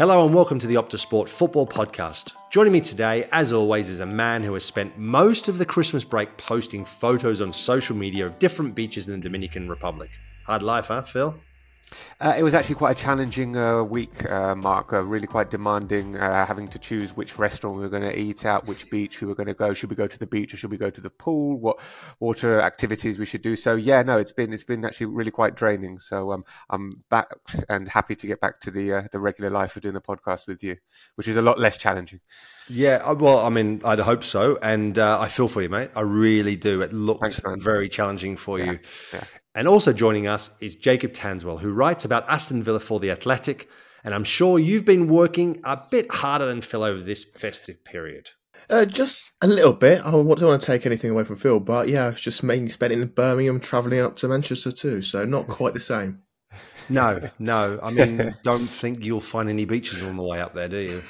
Hello and welcome to the Optus Sport Football Podcast. Joining me today, as always, is a man who has spent most of the Christmas break posting photos on social media of different beaches in the Dominican Republic. Hard life, huh, Phil? Uh, it was actually quite a challenging uh, week, uh, Mark. Uh, really quite demanding, uh, having to choose which restaurant we were going to eat at, which beach we were going to go. Should we go to the beach or should we go to the pool? What water activities we should do? So yeah, no, it's been it's been actually really quite draining. So um, I'm back and happy to get back to the uh, the regular life of doing the podcast with you, which is a lot less challenging. Yeah, well, I mean, I'd hope so, and I feel for you, mate. I really do. It looks Thanks, very challenging for yeah. you. Yeah. And also joining us is Jacob Tanswell, who writes about Aston Villa for The Athletic. And I'm sure you've been working a bit harder than Phil over this festive period. Uh, just a little bit. I don't want to take anything away from Phil, but yeah, just mainly spent it in Birmingham, travelling up to Manchester too, so not quite the same. No, no. I mean, don't think you'll find any beaches on the way up there, do you?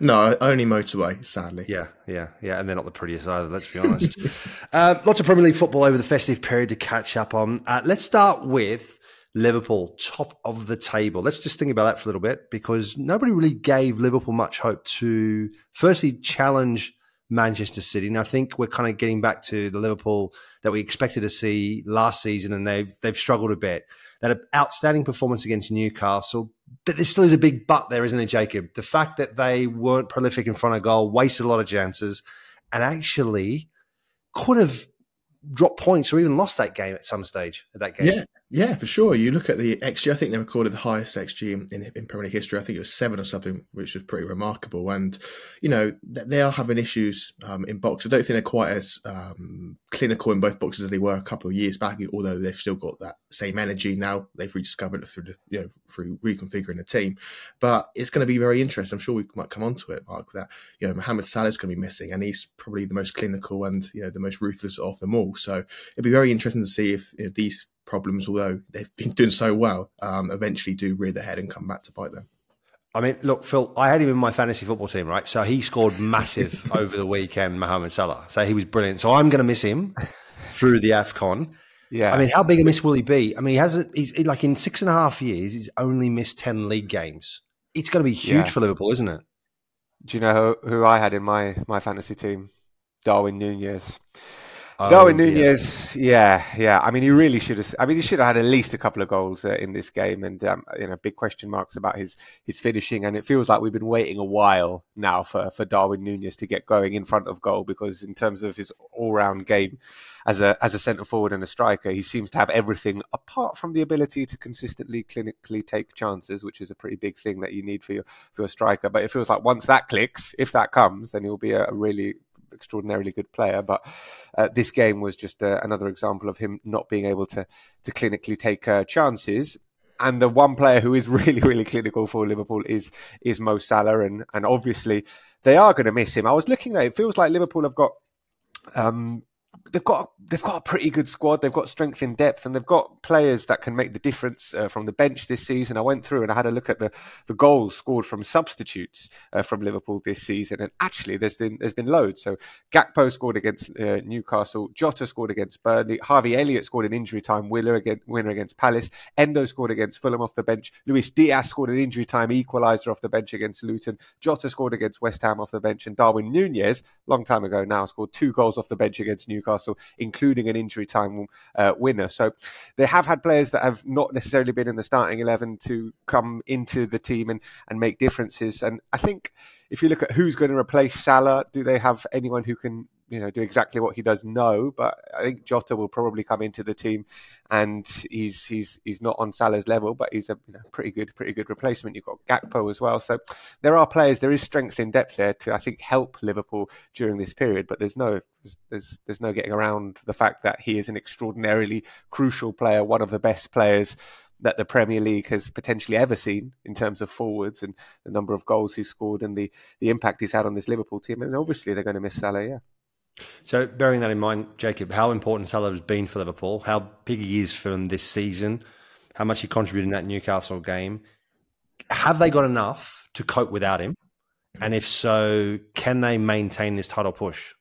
No, only motorway, sadly. Yeah, yeah, yeah. And they're not the prettiest either, let's be honest. uh, lots of Premier League football over the festive period to catch up on. Uh, let's start with Liverpool, top of the table. Let's just think about that for a little bit because nobody really gave Liverpool much hope to, firstly, challenge Manchester City. And I think we're kind of getting back to the Liverpool that we expected to see last season, and they've they've struggled a bit. That outstanding performance against Newcastle, but there still is a big but there, isn't it, Jacob? The fact that they weren't prolific in front of goal, wasted a lot of chances, and actually could have dropped points or even lost that game at some stage at that game. Yeah, yeah, for sure. You look at the XG. I think they recorded the highest XG in, in Premier League history. I think it was seven or something, which was pretty remarkable. And you know they are having issues um, in box. I don't think they're quite as um, clinical in both boxes as they were a couple of years back. Although they've still got that same energy now. They've rediscovered it through the, you know through reconfiguring the team. But it's going to be very interesting. I'm sure we might come on to it, Mark. That you know Mohamed Salah is going to be missing, and he's probably the most clinical and you know the most ruthless of them all. So it'd be very interesting to see if you know, these problems, although they've been doing so well, um, eventually do rear their head and come back to bite them. I mean, look, Phil, I had him in my fantasy football team, right? So he scored massive over the weekend, Mohamed Salah. So he was brilliant. So I'm going to miss him through the AFCON. Yeah. I mean, how big a miss will he be? I mean, he hasn't, he's like in six and a half years, he's only missed 10 league games. It's going to be huge yeah. for Liverpool, isn't it? Do you know who, who I had in my, my fantasy team? Darwin Nunez. Oh, Darwin Nunez, yeah. yeah, yeah. I mean, he really should have. I mean, he should have had at least a couple of goals uh, in this game, and um, you know, big question marks about his his finishing. And it feels like we've been waiting a while now for for Darwin Nunez to get going in front of goal because, in terms of his all round game as a as a centre forward and a striker, he seems to have everything apart from the ability to consistently clinically take chances, which is a pretty big thing that you need for your for your striker. But it feels like once that clicks, if that comes, then he'll be a, a really extraordinarily good player. But uh, this game was just uh, another example of him not being able to to clinically take uh, chances. And the one player who is really, really clinical for Liverpool is is Mo Salah, and and obviously they are going to miss him. I was looking at it; it feels like Liverpool have got um, they've got they've got a pretty good squad. They've got strength in depth, and they've got players that can make the difference uh, from the bench this season. I went through and I had a look at the, the goals scored from substitutes uh, from Liverpool this season, and actually there's been there's been loads. So Gakpo scored against uh, Newcastle, Jota scored against Burnley, Harvey Elliott scored an injury time. Winner against winner against Palace, Endo scored against Fulham off the bench, Luis Diaz scored an injury time. Equaliser off the bench against Luton, Jota scored against West Ham off the bench, and Darwin Nunez, long time ago now, scored two goals off the bench against Newcastle, including an injury time uh, winner. So they have had players that have not necessarily been in the starting 11 to come into the team and, and make differences. And I think if you look at who's going to replace Salah, do they have anyone who can you know do exactly what he does no but i think jota will probably come into the team and he's he's he's not on salah's level but he's a you know, pretty good pretty good replacement you've got gakpo as well so there are players there is strength in depth there to i think help liverpool during this period but there's no there's there's no getting around the fact that he is an extraordinarily crucial player one of the best players that the Premier League has potentially ever seen in terms of forwards and the number of goals he scored and the, the impact he's had on this Liverpool team. And obviously they're going to miss Salah, yeah. So, bearing that in mind, Jacob, how important Salah has been for Liverpool, how big he is for them this season, how much he contributed in that Newcastle game, have they got enough to cope without him? And if so, can they maintain this title push?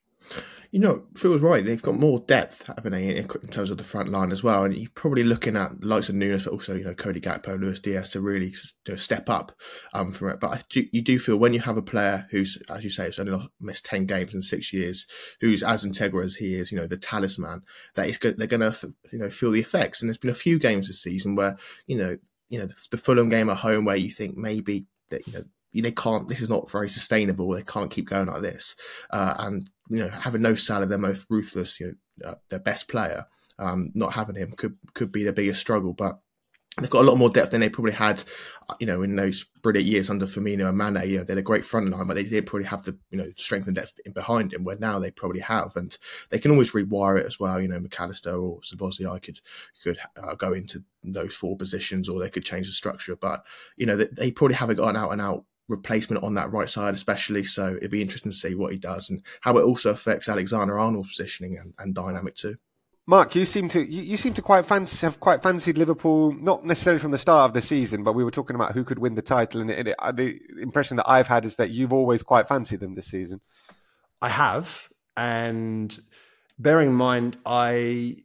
You know, Phil was right. They've got more depth, haven't they, in terms of the front line as well. And you're probably looking at likes of Núñez, but also you know Cody Gakpo, Luis Diaz to really you know, step up um, from it. But do, you do feel when you have a player who's, as you say, has only missed ten games in six years, who's as integral as he is, you know, the talisman, that is they're going to you know feel the effects. And there's been a few games this season where you know you know the, the Fulham game at home where you think maybe that you know they can't. This is not very sustainable. They can't keep going like this. Uh, and you know, having no Salah, their most ruthless, you know, uh, their best player, um, not having him could could be their biggest struggle. But they've got a lot more depth than they probably had, uh, you know, in those brilliant years under Firmino and Mane. You know, they had a great front line, but they didn't probably have the, you know, strength and depth in behind him, where now they probably have. And they can always rewire it as well. You know, Mac Allister or Szoboszlai could, could uh, go into those four positions or they could change the structure. But, you know, they, they probably haven't got an out and out replacement on that right side, especially. So it'd be interesting to see what he does and how it also affects Alexander Arnold's positioning and, and dynamic too. Mark, you seem to you, you, seem to quite fancy have quite fancied Liverpool, not necessarily from the start of the season, but we were talking about who could win the title, and, it, it, uh, the impression that I've had is that you've always quite fancied them this season. I have, and bearing in mind, I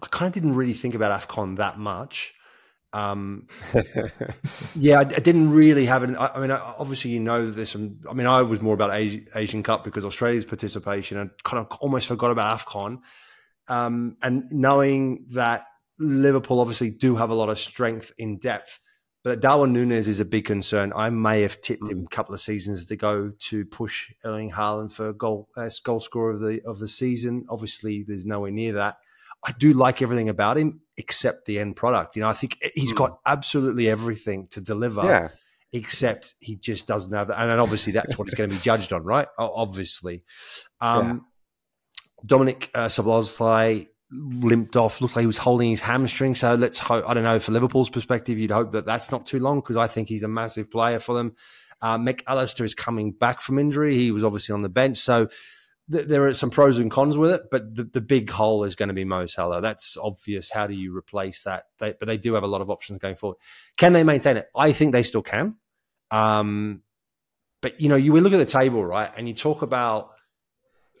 I kind of didn't really think about Afcon that much. Um, yeah, I, I, didn't really have it. I, I, mean, obviously, you know, there's some. I mean, I was more about Asian, Asian Cup because Australia's participation, and kind of almost forgot about Afcon. Um, and knowing that Liverpool obviously do have a lot of strength in depth, but Darwin Núñez is a big concern. I may have tipped him a couple of seasons to go to push Erling Haaland for goal uh, goal scorer of the of the season. Obviously, there's nowhere near that. I do like everything about him except the end product. You know, I think he's got hmm. absolutely everything to deliver. Yeah. Except he just doesn't have that. And obviously that's what he's going to be judged on, right? Obviously. Um, yeah. Dominik uh, limped off, looked like he was holding his hamstring. So let's hope, I don't know, for Liverpool's perspective, you'd hope that that's not too long because I think he's a massive player for them. Uh, Mac Allister is coming back from injury. He was obviously on the bench. So th- there are some pros and cons with it, but the, the big hole is going to be Mo Salah. That's obvious. How do you replace that? They, but they do have a lot of options going forward. Can they maintain it? I think they still can. Um, but you know, you look at the table, right, and you talk about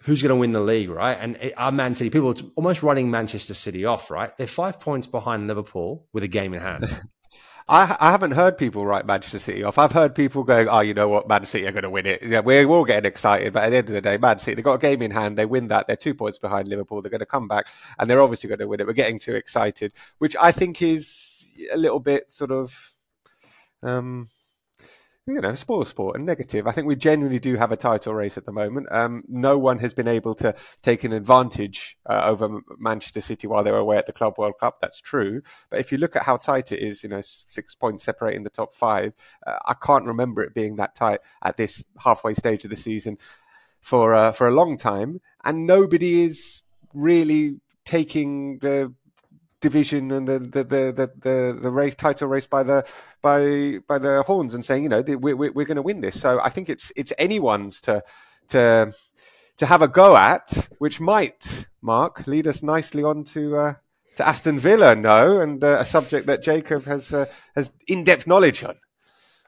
who's going to win the league, right? And our Man City people, it's almost running Manchester City off, right? They're five points behind Liverpool with a game in hand. I, I haven't heard people write Manchester City off. I've heard people going, "Oh, you know what, Man City are going to win it." Yeah, we're all getting excited, but at the end of the day, Man City they've got a game in hand. They win that. They're two points behind Liverpool. They're going to come back, and they're obviously going to win it. We're getting too excited, which I think is a little bit sort of um, you know, spoil sport and negative. I think we genuinely do have a title race at the moment. Um, no one has been able to take an advantage uh, over Manchester City while they were away at the Club World Cup. That's true. But if you look at how tight it is, you know, six points separating the top five, uh, I can't remember it being that tight at this halfway stage of the season for uh, for a long time. And nobody is really taking the division and the the the the, the, race title race by the by by the horns and saying you know we're we're, we're going to win this. So I think it's it's anyone's to to to have a go at, which might Mark lead us nicely on to. Uh, to Aston Villa, no, and uh, a subject that Jacob has uh, has in depth knowledge on.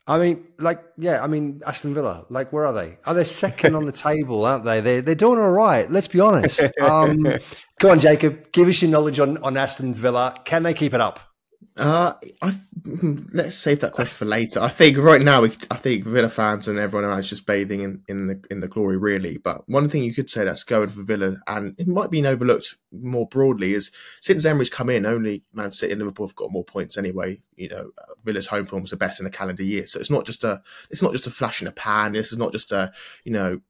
I mean, like, yeah, I mean, Aston Villa, like, where are they? Are they second on the table, aren't they? They're, they're doing all right. Let's be honest. Um, go on, Jacob. Give us your knowledge on, on Aston Villa. Can they keep it up? Uh, I, let's save that question for later. I think right now, we, I think Villa fans and everyone around is just bathing in, in the in the glory, really. But one thing you could say that's going for Villa, and it might be overlooked more broadly, is since Emery's come in, only Man City and Liverpool have got more points anyway. You know, uh, Villa's home form is the best in the calendar year, so it's not just a it's not just a flash in a pan. This is not just a you know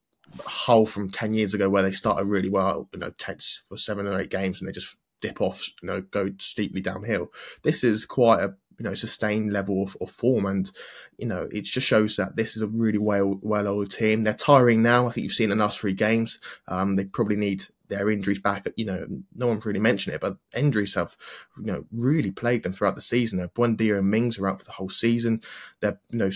hole from 10 years ago where they started really well, you know, tense for seven or eight games and they just dip off, you know, go steeply downhill. This is quite a you know sustained level of, of, form, and you know it just shows that this is a really well well oiled team. They're tiring now. I think you've seen the last three games. Um, they probably need their injuries back. You know, no one really mentioned it, but injuries have you know really plagued them throughout the season. Buendia and Mings are out for the whole season. They're you know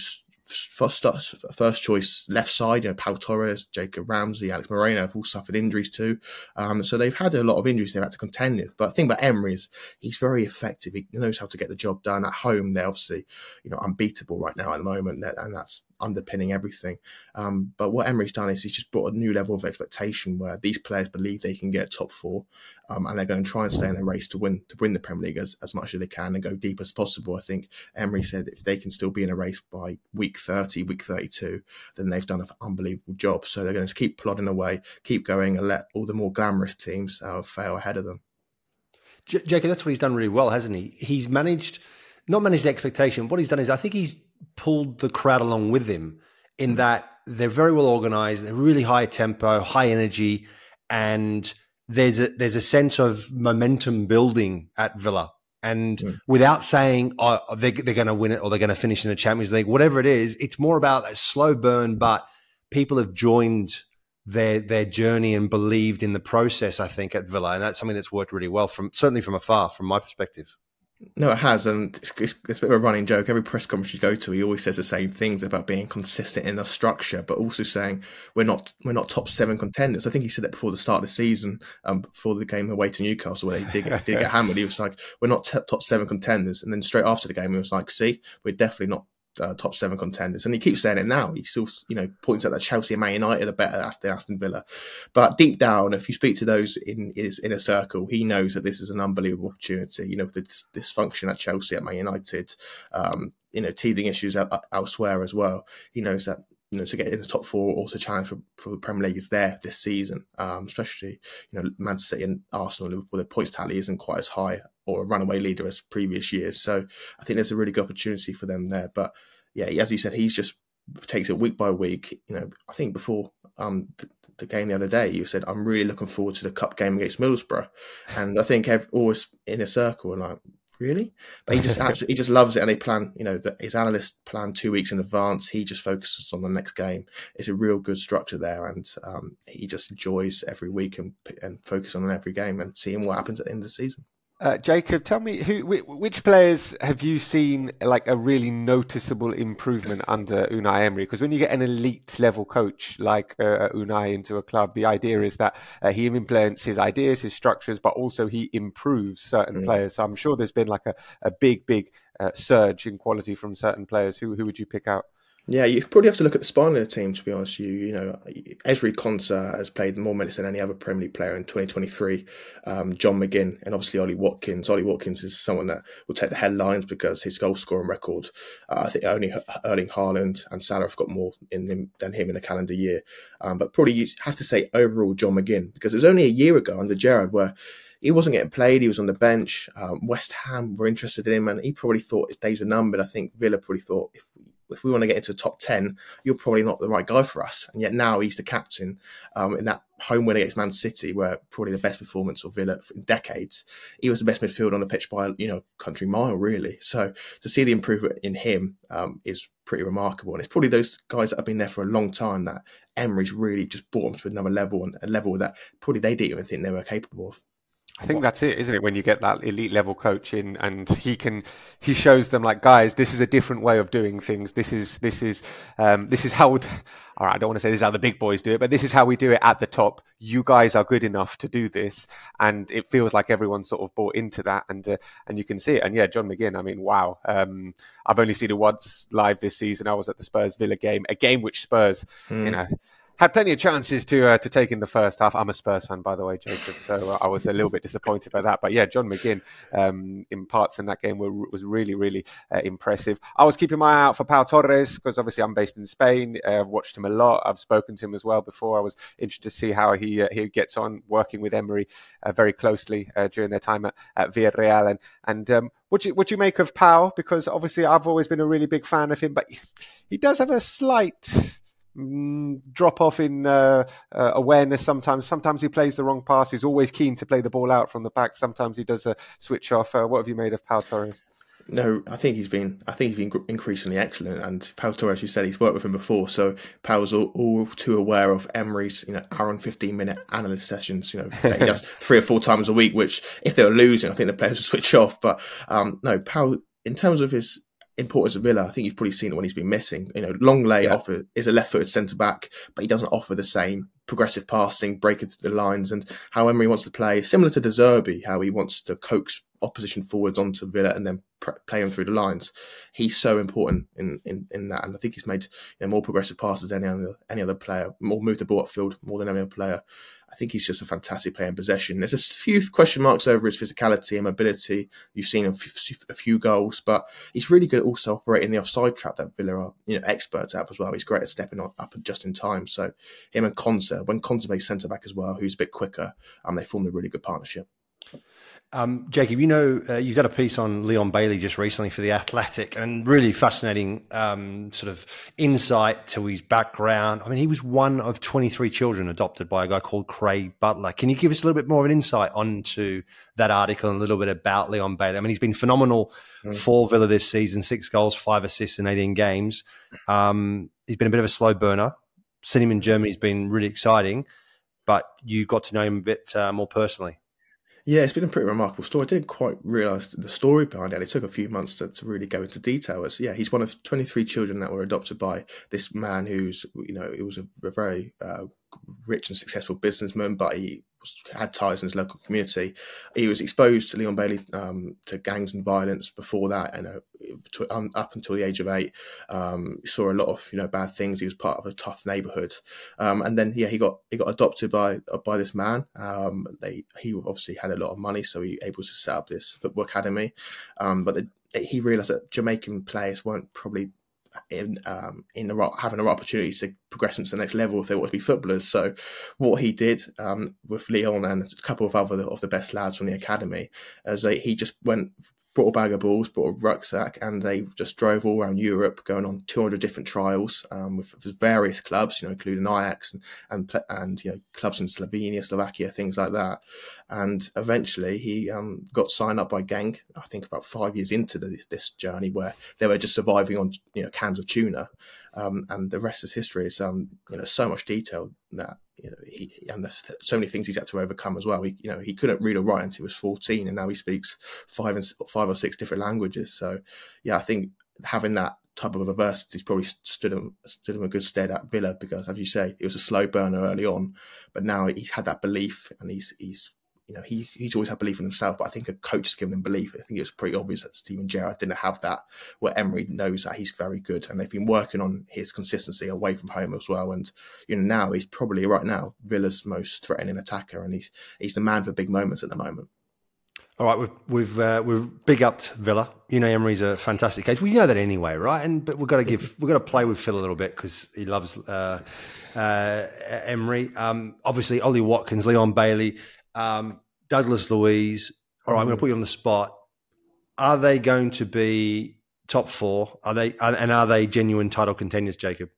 first, first choice left side, you know, Pau Torres, Jacob Ramsey, Alex Moreno have all suffered injuries too. Um, so they've had a lot of injuries they've had to contend with. But the thing about Emery is he's very effective. He knows how to get the job done at home. They're obviously, you know, unbeatable right now at the moment, and that's underpinning everything. Um, but what Emery's done is he's just brought a new level of expectation where these players believe they can get top four, um, and they're going to try and stay in the race to win to win the Premier League as, as much as they can and go deep as possible. I think Emery said if they can still be in a race by week 30, week 32, then they've done an unbelievable job. So they're going to keep plodding away, keep going, and let all the more glamorous teams uh, fail ahead of them. J- Jacob, that's what he's done really well, hasn't he? He's managed, not managed the expectation. What he's done is I think he's pulled the crowd along with him in that they're very well organized, they're really high tempo, high energy, and there's a there's a sense of momentum building at Villa. And mm. without saying oh, they, they're going to win it or they're going to finish in the Champions League, whatever it is, it's more about a slow burn. But people have joined their their journey and believed in the process. I think at Villa, and that's something that's worked really well from certainly from afar, from my perspective. No, it has, and it's, it's, it's, a bit of a running joke. Every press conference you go to, he always says the same things about being consistent in the structure, but also saying we're not we're not top seven contenders. I think he said that before the start of the season, um, before the game away to Newcastle, where they did, did get hammered. He was like, "We're not t- top seven contenders," and then straight after the game, he was like, "See, we're definitely not uh, top seven contenders, and he keeps saying it now. He still, you know, points out that Chelsea and Man United are better than Aston Villa. But deep down, if you speak to those in his inner circle, he knows that this is an unbelievable opportunity. You know, the dysfunction at Chelsea, at Man United, um, you know, teething issues elsewhere as well. He knows that you know, to get in the top four or to challenge for, for the Premier League is there this season. Um, especially, you know, Man City and Arsenal, Liverpool, their points tally isn't quite as high or a runaway leader as previous years. So I think there's a really good opportunity for them there. But yeah, as you said, he's just takes it week by week. You know, I think before um, the, the, game the other day, you said I'm really looking forward to the cup game against Middlesbrough, and I think every, always in a circle and like really, but he just absolutely he just loves it, and they plan. You know, the, his analysts plan two weeks in advance. He just focuses on the next game. It's a real good structure there, and um, he just enjoys every week and and focus on every game and seeing what happens at the end of the season. Uh, Jacob, tell me who, which players have you seen like a really noticeable improvement under Unai Emery? Because when you get an elite level coach like uh, Unai into a club, the idea is that uh, he implements his ideas, his structures, but also he improves certain mm. players. So I'm sure there's been like a, a big, big uh, surge in quality from certain players. Who who would you pick out? Yeah, you probably have to look at the spine of the team to be honest. You you know, Ezri Konsa has played more minutes than any other Premier League player in 2023. Um, John McGinn and obviously Ollie Watkins. Ollie Watkins is someone that will take the headlines because his goal scoring record. Uh, I think only Erling Haaland and Salah have got more in him than him in a calendar year. Um, but probably you have to say overall John McGinn because it was only a year ago under Gerrard where he wasn't getting played. He was on the bench. Um, West Ham were interested in him, and he probably thought his days were numbered. I think Villa probably thought if if we want to get into the top 10, you're probably not the right guy for us. And yet now he's the captain um, in that home win against Man City, where probably the best performance of Villa in decades. He was the best midfielder on the pitch by, you know, country mile, really. So to see the improvement in him um, is pretty remarkable. And it's probably those guys that have been there for a long time that Emery's really just brought them to another level and a level that probably they didn't even think they were capable of. I think that's it, isn't it? When you get that elite level coach in, and he can, he shows them like, guys, this is a different way of doing things. This is, this is, um, this is how. All right, I don't want to say this is how the big boys do it, but this is how we do it at the top. You guys are good enough to do this, and it feels like everyone's sort of bought into that, and uh, and you can see it. And yeah, John McGinn. I mean, wow. Um, I've only seen it once live this season. I was at the Spurs Villa game, a game which Spurs, mm. you know had plenty of chances to uh, to take in the first half. I'm a Spurs fan, by the way, Jacob, so uh, I was a little bit disappointed by that. But yeah, John McGinn um, in parts in that game were, was really, really uh, impressive. I was keeping my eye out for Pau Torres because obviously I'm based in Spain. Uh, I've watched him a lot. I've spoken to him as well before. I was interested to see how he uh, he gets on working with Emery uh, very closely during their time at, at Villarreal. And and um, what you what do you make of Pau? Because obviously I've always been a really big fan of him, but he does have a slight Mm, drop off in uh, uh, awareness sometimes. Sometimes he plays the wrong pass. He's always keen to play the ball out from the back. Sometimes he does a switch off. Uh, what have you made of Pau Torres? no, I think he's been. I think he's been increasingly excellent. And Pau Torres, you said he's worked with him before, so Pau's all, all too aware of Emery's, you know, hour and fifteen minute analyst sessions. You know, he does three or four times a week. Which, if they were losing, I think the players would switch off. But um, no, Pau, in terms of his importance of Villa, I think you've probably seen it when he's been missing. You know, Lenglet yeah. offer is a left-footed centre back, but he doesn't offer the same progressive passing, breaking through the lines, and how Emery wants to play, similar to De Zerbi, how he wants to coax opposition forwards onto Villa and then play them through the lines. He's so important in, in, in that, and I think he's made you know, more progressive passes than any other any other player, more moved the ball upfield more than any other player. I think he's just a fantastic player in possession. There's a few question marks over his physicality and mobility. You've seen a few, a few goals, but he's really good at also operating the offside trap that Villa are you know experts at as well. He's great at stepping up just in time. So him and Konsa, when Konsa plays centre back as well, who's a bit quicker, um, they formed a really good partnership. Um, Jacob, you know, uh, you've done a piece on Leon Bailey just recently for The Athletic and really fascinating um, sort of insight to his background. I mean, he was one of 23 children adopted by a guy called Craig Butler. Can you give us a little bit more of an insight onto that article and a little bit about Leon Bailey? I mean, he's been phenomenal mm. for Villa this season six goals, five assists in 18 games. Um, he's been a bit of a slow burner. Seeing him in Germany has been really exciting, but you got to know him a bit uh, more personally. Yeah, it's been a pretty remarkable story. I didn't quite realise the story behind it. It took a few months to, to really go into detail. It's, yeah, he's one of 23 children that were adopted by this man who's, you know, it was a, a very uh, rich and successful businessman, but he had ties in his local community. He was exposed to Leon Bailey um, to gangs and violence before that, and uh, um, up until the age of eight, um, saw a lot of you know bad things. He was part of a tough neighborhood, um, and then yeah, he got he got adopted by by this man. Um, they he obviously had a lot of money, so he was able to set up this football academy, um, but the, he realized that Jamaican players weren't probably in um, in having the right opportunities to progress into the next level if they want to be footballers. So, what he did um, with Leon and a couple of other of the best lads from the academy, as he just went brought a bag of balls, brought a rucksack, and they just drove all around Europe, going on 200 different trials um, with, with, various clubs, you know, including Ajax and, and and you know clubs in Slovenia, Slovakia, things like that. And eventually, he um, got signed up by Genk. I think about five years into the, this journey, where they were just surviving on you know cans of tuna, um, and the rest is history. It's um, you know so much detail that you know he and there's so many things he's had to overcome as well. He you know he couldn't read or write until he was 14, and now he speaks five and five or six different languages. So yeah, I think having that type of adversity has probably stood him stood him a good stead at Villa because, as you say, it was a slow burner early on, but now he's had that belief and he's he's you know, he he's always had belief in himself, but I think a coach has given him belief. I think it was pretty obvious that Steven Gerrard didn't have that, where Emery knows that he's very good, and they've been working on his consistency away from home as well. And you know, now he's probably right now Villa's most threatening attacker, and he's he's the man for big moments at the moment. All right, we've we've uh, we've big upped Villa. You know, Emery's a fantastic coach. We know that anyway, right? And but we've got to give we've got to play with Phil a little bit because he loves uh, uh, Emery. Um, obviously, Ollie Watkins, Leon Bailey. Um, Douglas Luiz. All right, I'm going to put you on the spot. Are they going to be top four? Are they and are they genuine title contenders, Jacob?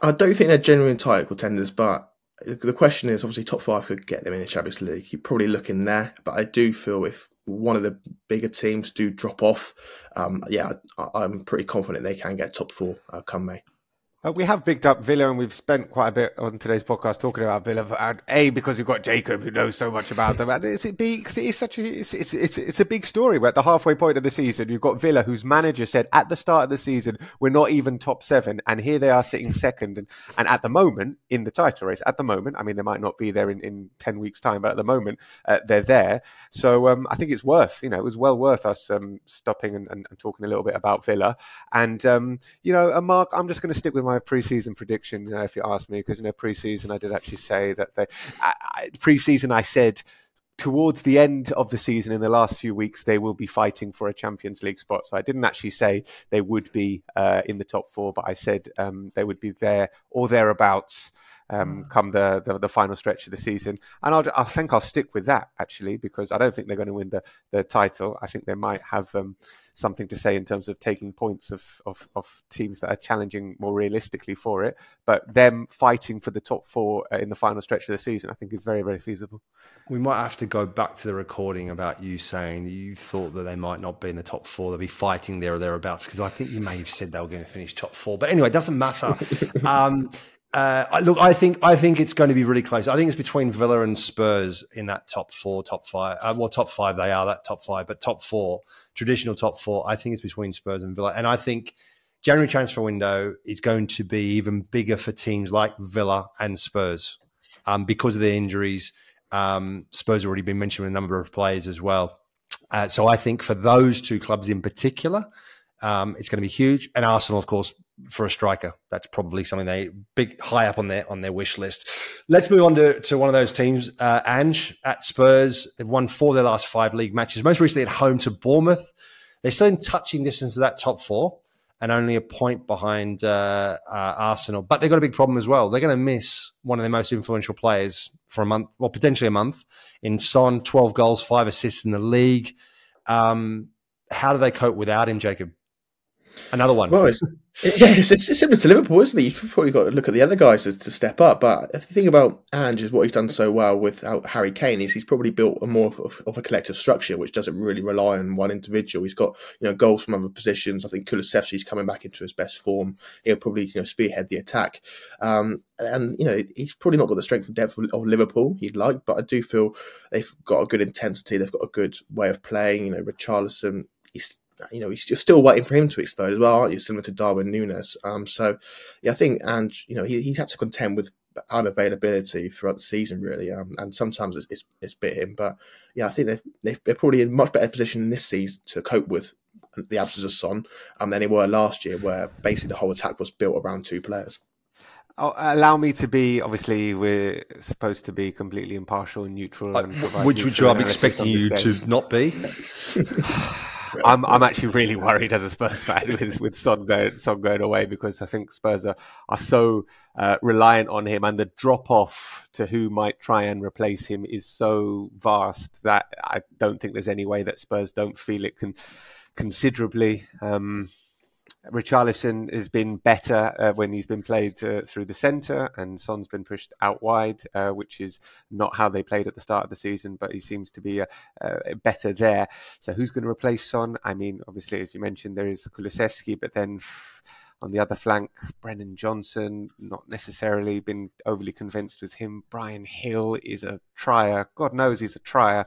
I don't think they're genuine title contenders, but the question is obviously top five could get them in the Champions League. You're probably looking there, but I do feel if one of the bigger teams do drop off, um, yeah, I, am pretty confident they can get top four uh, come May. Uh, we have picked up Villa, and we've spent quite a bit on today's podcast talking about Villa. And a because we've got Jacob who knows so much about them, and it's, it because it is such a it's, it's, it's it's a big story. We're at the halfway point of the season. You've got Villa, whose manager said at the start of the season we're not even top seven, and here they are sitting second, and, and at the moment in the title race. At the moment, I mean they might not be there in, in ten weeks' time, but at the moment uh, they're there. So um, I think it's worth you know it was well worth us um, stopping and, and, and, talking a little bit about Villa. And um, you know, uh, Mark, I'm just going to stick with my preseason prediction, you know, if you ask me, because you know preseason I did actually say that they I, I, preseason I said towards the end of the season in the last few weeks they will be fighting for a Champions League spot. So I didn't actually say they would be uh, in the top four, but I said um, they would be there or thereabouts. um, come the, the, the final stretch of the season. And I'll, I think I'll stick with that actually because I don't think they're going to win the, the title. I think they might have um, something to say in terms of taking points of, of, of, teams that are challenging more realistically for it. But them fighting for the top four uh, in the final stretch of the season, I think is very, very feasible. We might have to go back to the recording about you saying you thought that they might not be in the top four. They'll be fighting there or thereabouts because I think you may have said they were going to finish top four. But anyway, it doesn't matter. um, uh, look, I think I think it's going to be really close. I think it's between Villa and Spurs in that top four, top five. Uh, well, top five they are that top five, but top four, traditional top four. I think it's between Spurs and Villa, and I think January transfer window is going to be even bigger for teams like Villa and Spurs um, because of the injuries. Um, Spurs have already been mentioned with a number of players as well. Uh, so I think for those two clubs in particular, um, it's going to be huge. And Arsenal, of course, for a striker. That's probably something they big high up on their on their wish list. Let's move on to, to one of those teams, uh, Ange at Spurs. They've won four of their last five league matches. Most recently at home to Bournemouth. They're still in touching distance of that top four and only a point behind uh, uh, Arsenal. But they've got a big problem as well. They're going to miss one of their most influential players for a month, well, potentially a month. In Son, twelve goals, five assists in the league. Um, how do they cope without him, Jacob? Another one. Well, yeah, it's, it's, similar to Liverpool, isn't it? You've probably got to look at the other guys to, to step up. But the thing about Ange is what he's done so well without Harry Kane is he's probably built a more of, of, a collective structure, which doesn't really rely on one individual. He's got you know goals from other positions. I think Kulusevski's coming back into his best form. He'll probably you know spearhead the attack. Um, and you know he's probably not got the strength and depth of, of Liverpool he'd like, but I do feel they've got a good intensity. They've got a good way of playing. You know, Richarlison, he's you know, you're still waiting for him to explode as well, aren't you? Similar to Darwin Nunez. Um, so, yeah, I think, and you know, he, he's had to contend with unavailability throughout the season, really, um, and sometimes it's, it's, it's bit him. But yeah, I think they're, they're probably in a much better position in this season to cope with the absence of Son um, than they were last year, where basically the whole attack was built around two players. Oh, allow me to be. Obviously, we're supposed to be completely impartial and neutral. And uh, which, which I'm expecting you to not be. I'm I'm actually really worried as a Spurs fan with with Son going Son going away because I think Spurs are are so uh, reliant on him, and the drop off to who might try and replace him is so vast that I don't think there's any way that Spurs don't feel it can considerably. Um, Richarlison has been better uh, when he's been played uh, through the centre, and Son's been pushed out wide, uh, which is not how they played at the start of the season. But he seems to be uh, uh, better there. So who's going to replace Son? I mean, obviously, as you mentioned, there is Kulusevski, but then. on the other flank, Brennan Johnson, not necessarily been overly convinced with him. Bryan Gil is a trier. God knows he's a trier,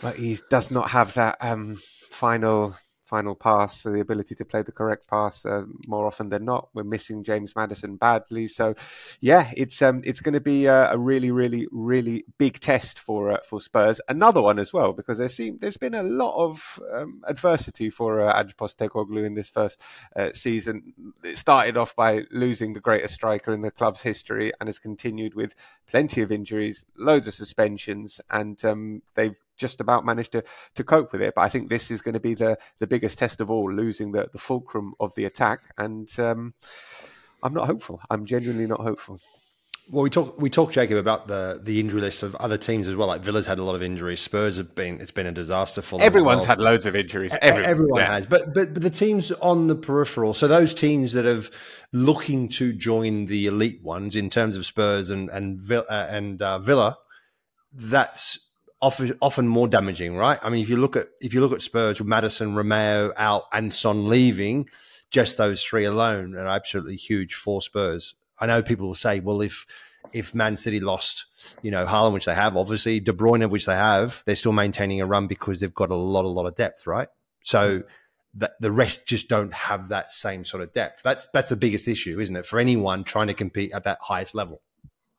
but he does not have that um, final final pass, so the ability to play the correct pass uh, more often than not. We're missing James Maddison badly, so yeah, it's um, it's going to be a, a, really, really, really big test for uh, for Spurs. Another one as well because there seem there's been a lot of um, adversity for uh, Ange Postecoglou in this first uh, season. It started off by losing the greatest striker in the club's history, and has continued with plenty of injuries, loads of suspensions, and um, they've just about managed to to cope with it. But I think this is going to be the the biggest test of all, losing the the fulcrum of the attack. And um, I'm not hopeful. I'm genuinely not hopeful. Well, we talked we talked Jacob about the the injury list of other teams as well. Like Villa's had a lot of injuries. Spurs have been it's been a disaster for them. Everyone's well. had loads of injuries. Everyone, Everyone yeah. has, but, but but the teams on the peripheral. So those teams that have looking to join the elite ones in terms of Spurs and and uh, and uh, Villa, that's often often more damaging, right? I mean, if you look at if you look at Spurs with Maddison, Romero out, and Son leaving, just those three alone are absolutely huge for Spurs. I know people will say, well, if if Man City lost, you know, Haaland, which they have, obviously De Bruyne, which they have, they're still maintaining a run because they've got a lot, a lot of depth, right? So that the rest just don't have that same sort of depth. That's that's the biggest issue, isn't it, for anyone trying to compete at that highest level?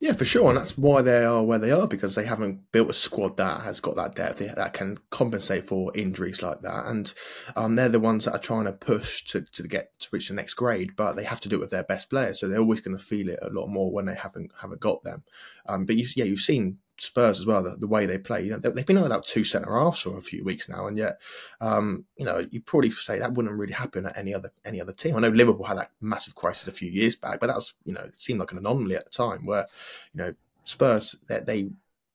Yeah, for sure, and that's why they are where they are because they haven't built a squad that has got that depth that can compensate for injuries like that, and um, they're the ones that are trying to push to, to get to reach the next grade, but they have to do it with their best players, so they're always going to feel it a lot more when they haven't haven't got them. Um, but you, yeah, you've seen Spurs as well, the, the way they play. You know, they, have been without two centre halves for a few weeks now, and yet, um, you know, you probably say that wouldn't really happen at any other any other team. I know Liverpool had that massive crisis a few years back, but that was you know it seemed like an anomaly at the time. Where you know Spurs they, they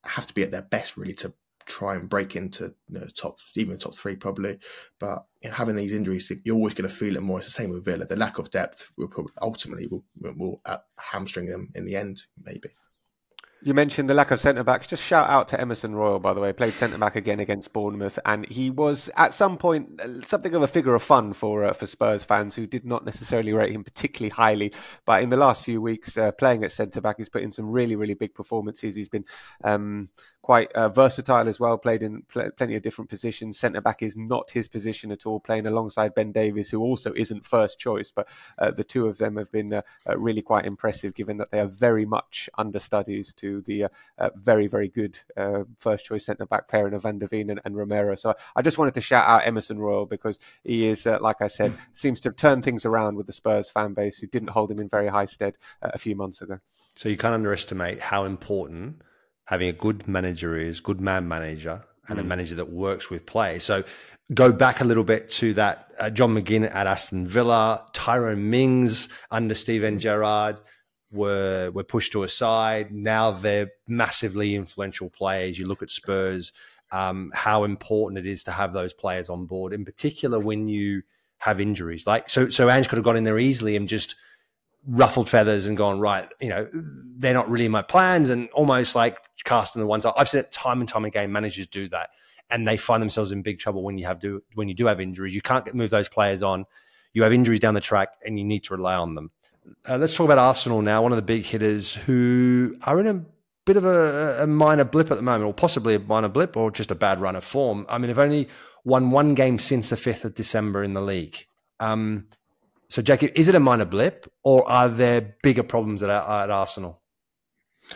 have to be at their best really to try and break into you know, top, even top three probably. But you know, having these injuries, you're always going to feel it more. It's the same with Villa. The lack of depth will probably ultimately will, will uh, hamstring them in the end, maybe. You mentioned the lack of centre backs. Just shout out to Emerson Royal, by the way. Played centre back again against Bournemouth, and he was at some point something of a figure of fun for uh, for Spurs fans who did not necessarily rate him particularly highly. But in the last few weeks, uh, playing at centre back, he's put in some really really big performances. He's been um, quite uh, versatile as well. Played in pl- plenty of different positions. Centre back is not his position at all. Playing alongside Ben Davies, who also isn't first choice, but uh, the two of them have been uh, uh really quite impressive, given that they are very much understudies to the uh, uh, very very good first choice centre back pairing of Van de Ven and, and, Romero. So I just wanted to shout out Emerson Royal because he is, like I said, seems to have turned things around with the Spurs fan base, who didn't hold him in very high stead a few months ago. So you can't underestimate how important having a good manager is, good man manager, and mm. a manager that works with play. So go back a little bit to that uh, John McGinn at Aston Villa, Tyrone Mings under Steven Gerrard were were pushed to a side. Now they're massively influential players. You look at Spurs, um, how important it is to have those players on board, in particular when you have injuries. Like so, so Ange could have gone in there easily and just ruffled feathers and gone right. You know, they're not really my plans, and almost like casting the ones I've seen it time and time again. Managers do that, and they find themselves in big trouble when you have do when you do have injuries. You can't move those players on. You have injuries down the track, and you need to rely on them. Uh, let's talk about Arsenal now. One of the big hitters who are in a bit of a, a, minor blip at the moment, or possibly a minor blip, or just a bad run of form. I mean, they've only won one game since the fifth of December in the league. Um, so, Jackie, is it a minor blip, or are there bigger problems at, at Arsenal?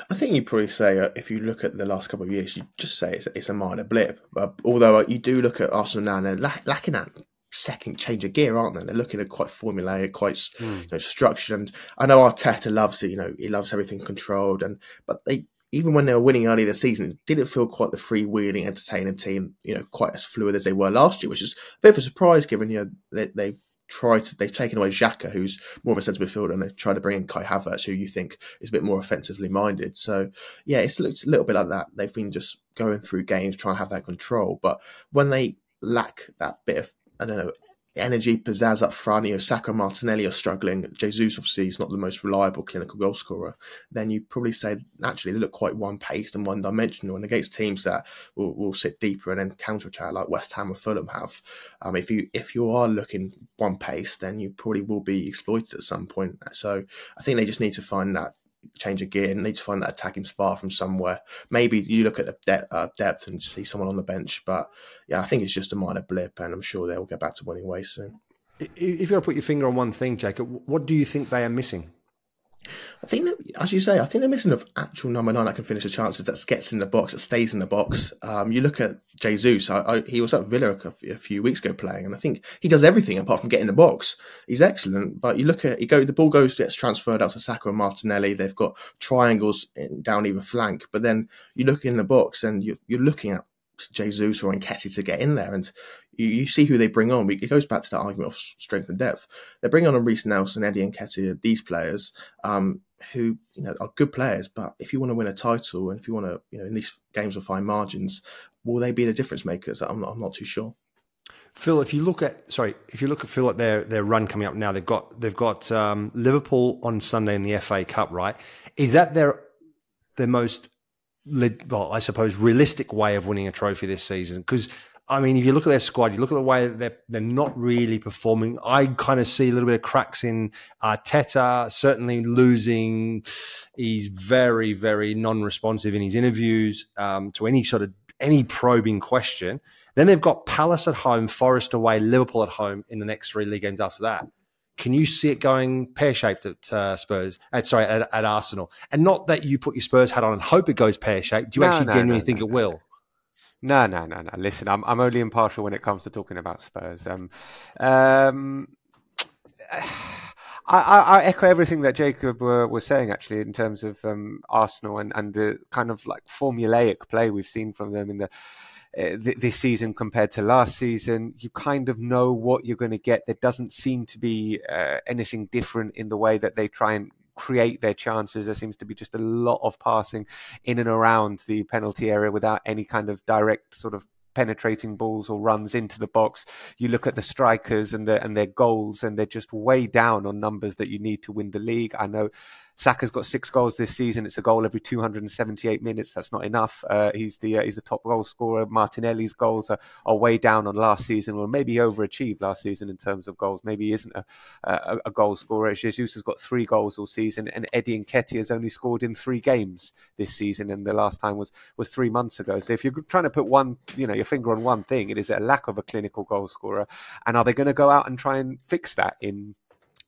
I think you'd probably say uh, if you look at the last couple of years, you'd just say it's, it's a minor blip. Uh, although uh, you do look at Arsenal now, and they're la- lacking that second change of gear, aren't they? They're looking at quite formulaic, quite mm. you know, structured. And I know Arteta loves it. You know, he loves everything controlled. And but they even when they were winning early this season, it didn't feel quite the freewheeling, entertaining team. You know, quite as fluid as they were last year, which is a bit of a surprise given you know they, they've try to they've taken away Xhaka, who's more of a centre midfielder, and they try to bring in Kai Havertz, who you think is a bit more offensively minded. So yeah, it's looked a little bit like that. They've been just going through games, trying to have that control, but when they lack that bit of I don't know energy, pizzazz up front. You know, Saka Martinelli are struggling. Jesus obviously is not the most reliable clinical goal scorer. Then you probably say actually, they look quite one paced and one dimensional. And against teams that will, will sit deeper and then counter attack like West Ham or Fulham have, um, if you if you are looking one paced, then you probably will be exploited at some point. So I think they just need to find that change of gear and need to find that attacking spark from somewhere. Maybe you look at the de- uh, depth and see someone on the bench, but yeah, I think it's just a minor blip, and I'm sure they'll get back to winning ways soon. If you're to put your finger on one thing, Jacob, what do you think they are missing? I think, that, as you say, I think they're missing an actual number nine that can finish the chances, that gets in the box, that stays in the box. Um, you look at Jesus, I, I, he was at Villa a, a, few weeks ago playing, and I think he does everything apart from getting in the box. He's excellent, but you look at, he go, the ball goes, gets transferred out to Saka and Martinelli. They've got triangles in, down either flank, but then you look in the box and you, you're looking at Jesus or Nketiah to get in there. And you, you, see who they bring on. It goes back to that argument of strength and depth. They bring on a Reiss Nelson, Eddie Nketiah, these players um, who you know are good players. But if you want to win a title and if you want to, you know, in these games with fine margins, will they be the difference makers? I'm not, I'm not too sure. Phil, if you look at sorry, if you look at Phil at their their run coming up now, they've got they've got um, Liverpool on Sunday in the FA Cup, right? Is that their their most well, I suppose, realistic way of winning a trophy this season. Because I mean, if you look at their squad, you look at the way they're they're not really performing. I kind of see a little bit of cracks in Arteta. Certainly losing. He's very very non-responsive in his interviews um, to any sort of any probing question. Then they've got Palace at home, Forest away, Liverpool at home in the next three league games after that. Can you see it going pear shaped at uh, Spurs? At, sorry, at, at, Arsenal, and not that you put your Spurs hat on and hope it goes pear shaped. Do you no, actually no, genuinely no, think it will? No, no, no, no. Listen, I'm I'm only impartial when it comes to talking about Spurs. Um, um, I, I, echo everything that Jacob uh, was saying actually in terms of um, Arsenal and, and the kind of like formulaic play we've seen from them in the uh, th- this season compared to last season. You kind of know what you're going to get. There doesn't seem to be uh, anything different in the way that they try and create their chances. There seems to be just a lot of passing in and around the penalty area without any kind of direct sort of penetrating balls or runs into the box. You look at the strikers and their and their goals, and they're just way down on numbers that you need to win the league. I know Saka's got six goals this season. It's a goal every 278 minutes. That's not enough. Uh, he's the uh, he's the top goal scorer. Martinelli's goals are, are way down on last season, or maybe overachieved last season in terms of goals. Maybe he isn't a, a, a goal scorer. Jesus has got three goals all season, and Eddie Nketiah has only scored in three games this season, and the last time was was three months ago. So if you're trying to put one, you know, your finger on one thing, it is a lack of a clinical goal scorer. And are they going to go out and try and fix that in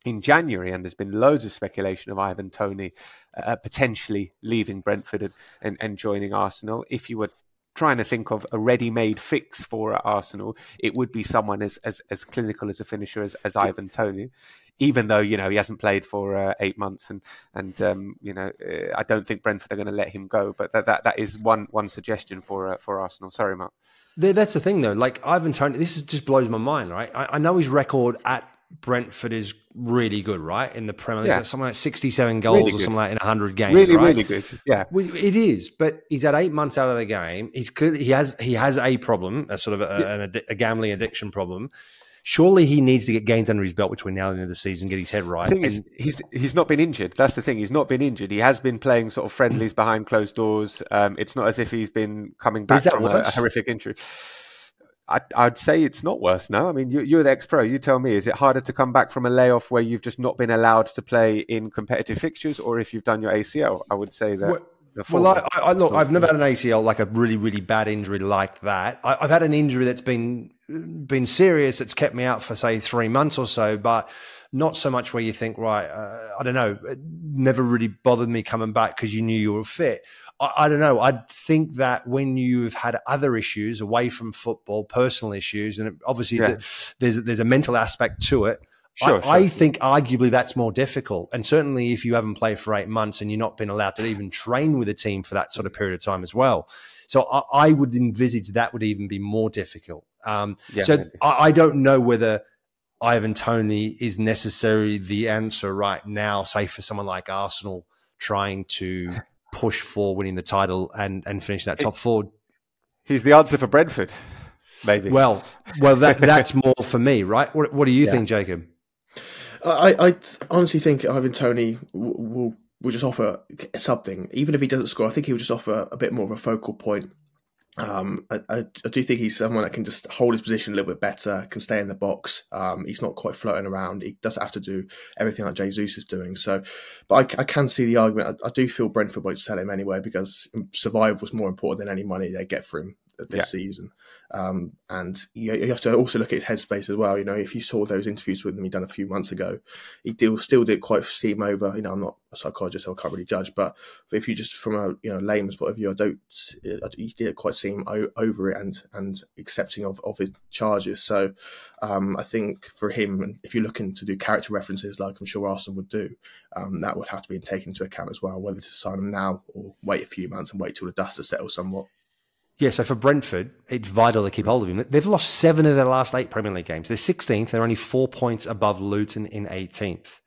in January, and there's been loads of speculation of Ivan Toney uh, potentially leaving Brentford and, and, and, joining Arsenal. If you were trying to think of a ready-made fix for Arsenal, it would be someone as as, as clinical as a finisher as, as Ivan Toney. Even though you know he hasn't played for uh, eight months, and and um, you know uh, I don't think Brentford are going to let him go. But that, that that is one one suggestion for uh, for Arsenal. Sorry, Mark. That's the thing, though. Like Ivan Tony, this is, just blows my mind, right? I, I know his record at Brentford is really good, right? In the Premier League, yeah. something like sixty-seven goals really or something like in hundred games. Really, right? really good. Yeah, it is. But he's had eight months out of the game. He's good. He has he has a problem, a sort of a, yeah. a gambling addiction problem. Surely he needs to get games under his belt between now and the end of the season, get his head right. The is, he's he's not been injured. That's the thing. He's not been injured. He has been playing sort of friendlies behind closed doors. Um, it's not as if he's been coming back from a, a horrific injury. I, would say it's not worse now. I mean, you, are the ex-pro. You tell me, is it harder to come back from a layoff where you've just not been allowed to play in competitive fixtures, or if you've done your ACL? I would say that. Well, well I, I, look, I've never had an ACL like a really, really bad injury like that. I, have had an injury that's been been serious. It's kept me out for say three months or so, but not so much where you think, right, uh, I don't know, it never really bothered me coming back because you knew you were fit. I, I, don't know. I think that when you've had other issues away from football, personal issues, and obviously yeah. there's there's a mental aspect to it. Sure, I, sure. I, think arguably that's more difficult. And certainly if you haven't played for eight months and you're not been allowed to even train with a team for that sort of period of time as well. So I, I would envisage that would even be more difficult. Um, yeah, so I, I, don't know whether Ivan Toney is necessarily the answer right now, say for someone like Arsenal trying to push for winning the title and and finish that top four. He's the answer for Brentford, maybe. Well, well, that that's more for me, right? What, what do you yeah. think, Jacob? I, I honestly think Ivan Toney will will just offer something, even if he doesn't score. I think he will just offer a bit more of a focal point um, I, I, do think he's someone that can just hold his position a little bit better, can stay in the box. Um, he's not quite floating around. He doesn't have to do everything like Jesus is doing. So, but I, I can see the argument. I, do feel Brentford won't sell him anyway because survival was more important than any money they get for him this yeah. season. Um, and you, you, have to also look at his headspace as well. You know, if you saw those interviews with him he done a few months ago, he still did quite seem over. You know, I'm not a psychologist, so I can't really judge. But if you just from a you know layman's point of view, I don't. He did quite seem over it and and accepting of, of his charges. So um, I think for him, if you're looking to do character references like I'm sure Arsenal would do, um, that would have to be taken into account as well, whether to sign him now or wait a few months and wait till the dust has settled somewhat. Yeah, so for Brentford, it's vital to keep hold of him. They've lost seven of their last eight Premier League games. They're 16th. They're only four points above Luton in 18th.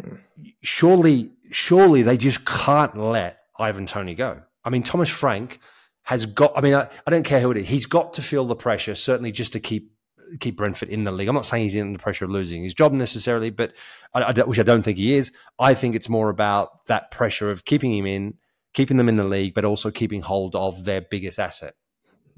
Hmm. Surely, surely they just can't let Ivan Toney go. I mean, Thomas Frank has got. I mean, I, I don't care who it is. He's got to feel the pressure, certainly, just to keep keep Brentford in the league. I'm not saying he's in the pressure of losing his job necessarily, but I, I, which I don't think he is. I think it's more about that pressure of keeping him in keeping them in the league, but also keeping hold of their biggest asset.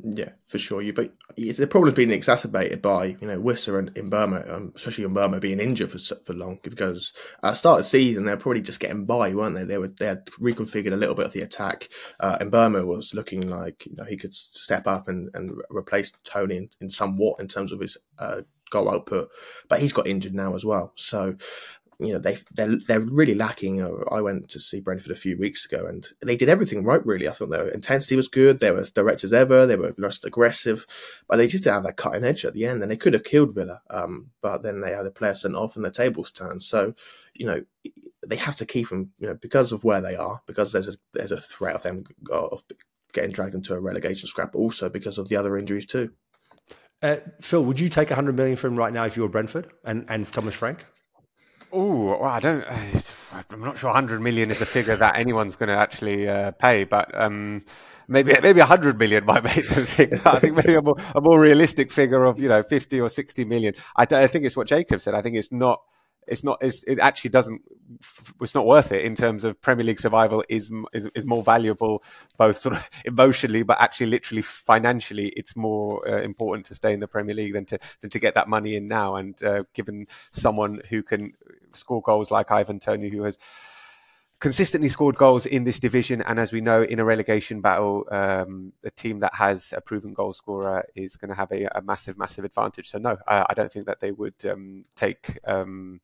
Yeah, for sure. You, but the problem's been exacerbated by you know Wissa and Mbeumo, um, especially Mbeumo being injured for for long. Because at start of the season, they're probably just getting by, weren't they? They were they had reconfigured a little bit of the attack. Uh, and Mbeumo was looking like you know he could step up and and replace Toney in, in somewhat in terms of his uh, goal output, but he's got injured now as well. So you know they they're, they're really lacking. You know, I went to see Brentford a few weeks ago, and they did everything right. Really, I thought their intensity was good. They were as direct as ever. They were most aggressive, but they just didn't have that cutting edge at the end. And they could have killed Villa, um, but then they had the player sent off, and the tables turned. So, you know, they have to keep them. You know, because of where they are, because there's a there's a threat of them of getting dragged into a relegation scrap, but also because of the other injuries too. Uh, Phil, would you take 100 million from right now if you were Brentford and, and Thomas Frank? Oh, well, I don't. I'm not sure 100 million is a figure that anyone's going to actually uh, pay, but um, maybe maybe 100 million might make them. I think maybe a more, a more realistic figure of you know 50 or 60 million. I, I think it's what Jacob said. I think it's not it's not it's, it actually doesn't it's not worth it in terms of Premier League survival is, is is more valuable both sort of emotionally but actually literally financially it's more uh, important to stay in the Premier League than to than to get that money in now. And uh, given someone who can score goals like Ivan Toney who has consistently scored goals in this division, and as we know, in a relegation battle, um, a team that has a proven goal scorer is going to have a, a, massive, massive advantage. So no, I, I don't think that they would um, take. Um,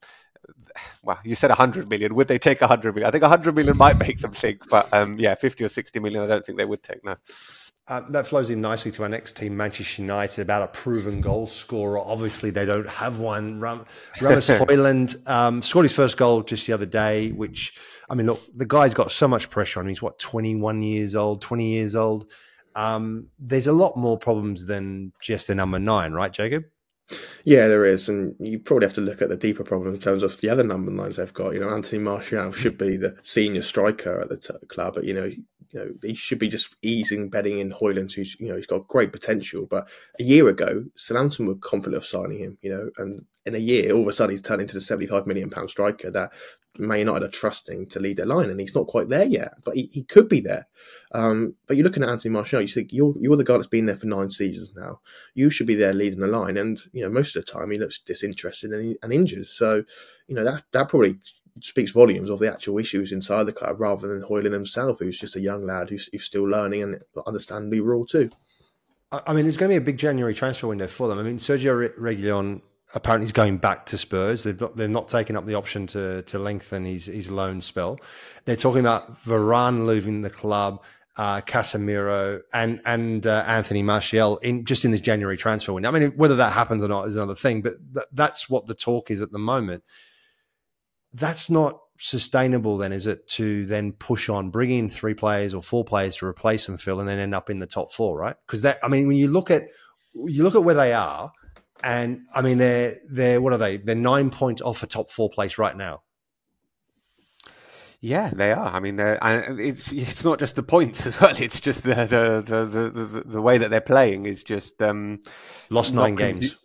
well, you said 100 million. Would they take 100 million? I think 100 million might make them think, but um, yeah, 50 or 60 million, I don't think they would take. No. Uh, that flows in nicely to our next team, Manchester United, about a proven goal scorer. Obviously, they don't have one. Ram- Rasmus Højlund um, scored his first goal just the other day, which, I mean, look, the guy's got so much pressure on him. He's, what, 21 years old, 20 years old? Um, there's a lot more problems than just the number nine, right, Jacob? Yeah, there is, and you probably have to look at the deeper problem in terms of the other number nines they've got. You know, Anthony Martial should be the senior striker at the t- club, but you know, you know, he should be just easing betting in Højlund, who's you know he's got great potential. But a year ago, Southampton were confident of signing him, you know, and in a year, all of a sudden he's turned into the seventy-five million pound striker that Man United are trusting to lead their line, and he's not quite there yet, but he, he could be there. Um, but you're looking at Anthony Martial, you think you're you're the guy that's been there for nine seasons now. You should be there leading the line, and you know most of the time he looks disinterested and, and injured. So you know that that probably speaks volumes of the actual issues inside the club rather than Højlund himself, who's just a young lad who's, who's still learning and understandably raw too. I mean, it's going to be a big January transfer window for them. I mean, Sergio Reguilon apparently he's going back to Spurs. They've not, they've not taken up the option to to lengthen his his loan spell. They're talking about Varane leaving the club, uh, Casemiro, and and uh, Anthony Martial in just in this January transfer window. I mean, whether that happens or not is another thing, but th- that's what the talk is at the moment that's not sustainable then is it to then push on bring in three players or four players to replace them phil and then end up in the top four right because that i mean when you look at you look at where they are and i mean they're they're what are they they're nine points off a top four place right now yeah, they are. I mean, and it's it's not just the points as well. It's just the the the the, the way that they're playing is just um, lost nine games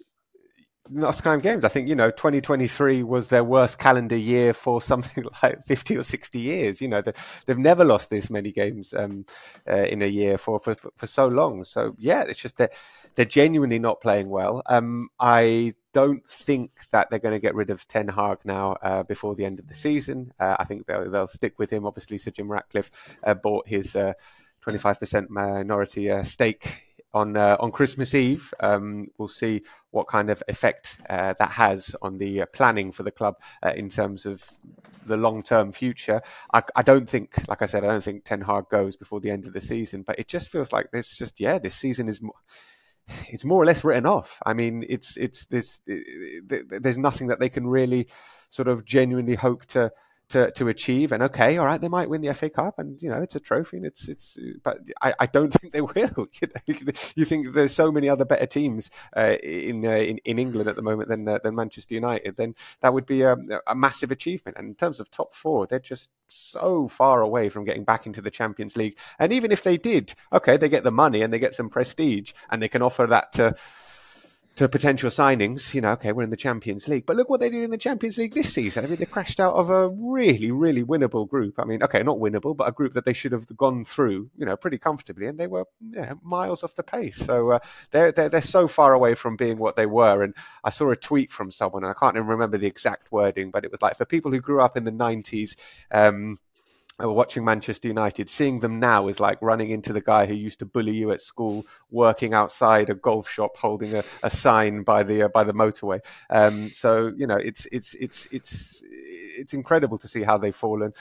lost nine games. I think you know 2023 was their worst calendar year for something like 50 or 60 years. You know they, have never lost this many games um, uh, in a year for, for for so long. So yeah, it's just that they're genuinely not playing well. Um, I don't think that they're going to get rid of Ten Hag now uh, before the end of the season. Uh, I think they'll, they'll stick with him. Obviously, Sir Jim Ratcliffe uh, bought his 25% uh, minority uh, stake on uh, on Christmas Eve. Um, we'll see what kind of effect uh, that has on the uh, planning for the club uh, in terms of the long term future. I, I, don't think, like I said, I don't think Ten Hag goes before the end of the season. But it just feels like this. Just yeah, this season is. More, it's more or less written off. I mean, it's it's this. It, there's nothing that they can really sort of genuinely hope to to, to achieve. And okay, all right, they might win the FA Cup, and you know it's a trophy, and it's it's. But I, I don't think they will. You, think there's so many other better teams uh, in, uh, in in England at the moment than uh, than Manchester United. Then that would be a, a massive achievement. And in terms of top four, they're just so far away from getting back into the Champions League. And even if they did, okay, they get the money and they get some prestige, and they can offer that to to potential signings, you know, okay, we're in the Champions League. But look what they did in the Champions League this season. I mean, they crashed out of a really, really winnable group. I mean, okay, not winnable, but a group that they should have gone through, you know, pretty comfortably, and they were miles off the pace. So uh, they're, they're they're so far away from being what they were. And I saw a tweet from someone, and I can't even remember the exact wording, but it was like for people who grew up in the '90s. Um, watching Manchester United, seeing them now is like running into the guy who used to bully you at school, working outside a golf shop, holding a, a sign by the uh, by the motorway. Um, so you know, it's it's it's it's it's incredible to see how they've fallen.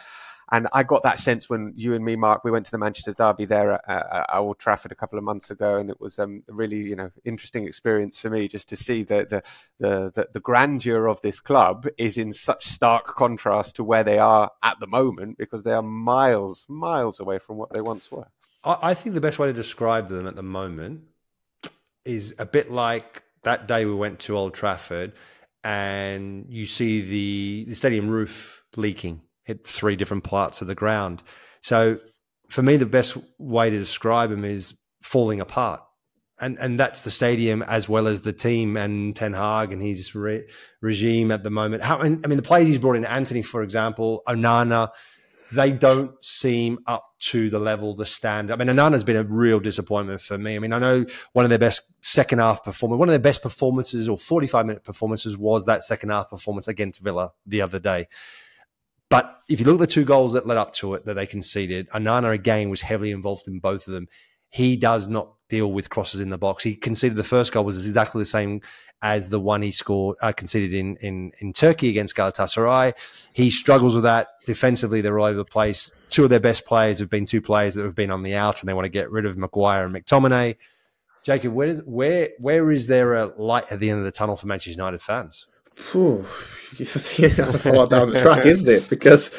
And I got that sense when you and me, Mark, we went to the Manchester Derby there at, at Old Trafford a couple of months ago, and it was um, a really, you know, interesting experience for me just to see the, the the, the the grandeur of this club is in such stark contrast to where they are at the moment because they are miles, miles away from what they once were. I think the best way to describe them at the moment is a bit like that day we went to Old Trafford and you see the, the stadium roof leaking hit three different parts of the ground. So for me, the best way to describe him is falling apart. And, and that's the stadium as well as the team and Ten Hag and his re- regime at the moment. How I mean, the players he's brought in, Antony, for example, Onana, they don't seem up to the level, the standard. I mean, Onana's been a real disappointment for me. I mean, I know one of their best second half performance, one of their best performances or 45 minute performances was that second half performance against Villa the other day. But if you look at the two goals that led up to it that they conceded, Onana again was heavily involved in both of them. He does not deal with crosses in the box. He conceded the first goal was exactly the same as the one he scored uh, conceded in, in in Turkey against Galatasaray. He struggles with that defensively. They're all over the place. Two of their best players have been two players that have been on the out, and they want to get rid of Maguire and McTominay. Jacob, where is, where where is there a light at the end of the tunnel for Manchester United fans? that's a far down the track, isn't it? Because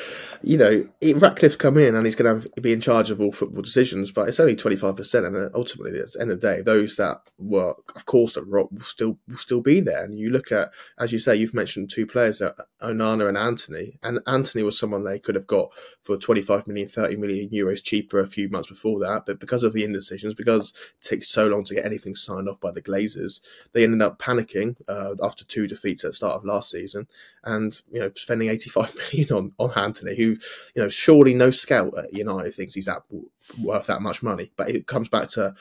you know, Ratcliffe's come in and he's going to be in charge of all football decisions, but it's only twenty five percent, and ultimately, at the end of the day, those that work, of course, that rock will still will still be there. And you look at, as you say, you've mentioned two players, uh, Onana and Antony, and Antony was someone they could have got for 25 million, 30 million euros cheaper a few months before that, but because of the indecisions, because it takes so long to get anything signed off by the Glazers, they ended up panicking uh, after two defeats at the start of last season, and you know, spending 85 million on on Antony, who you know, surely no scout at United thinks he's that worth that much money. But it comes back to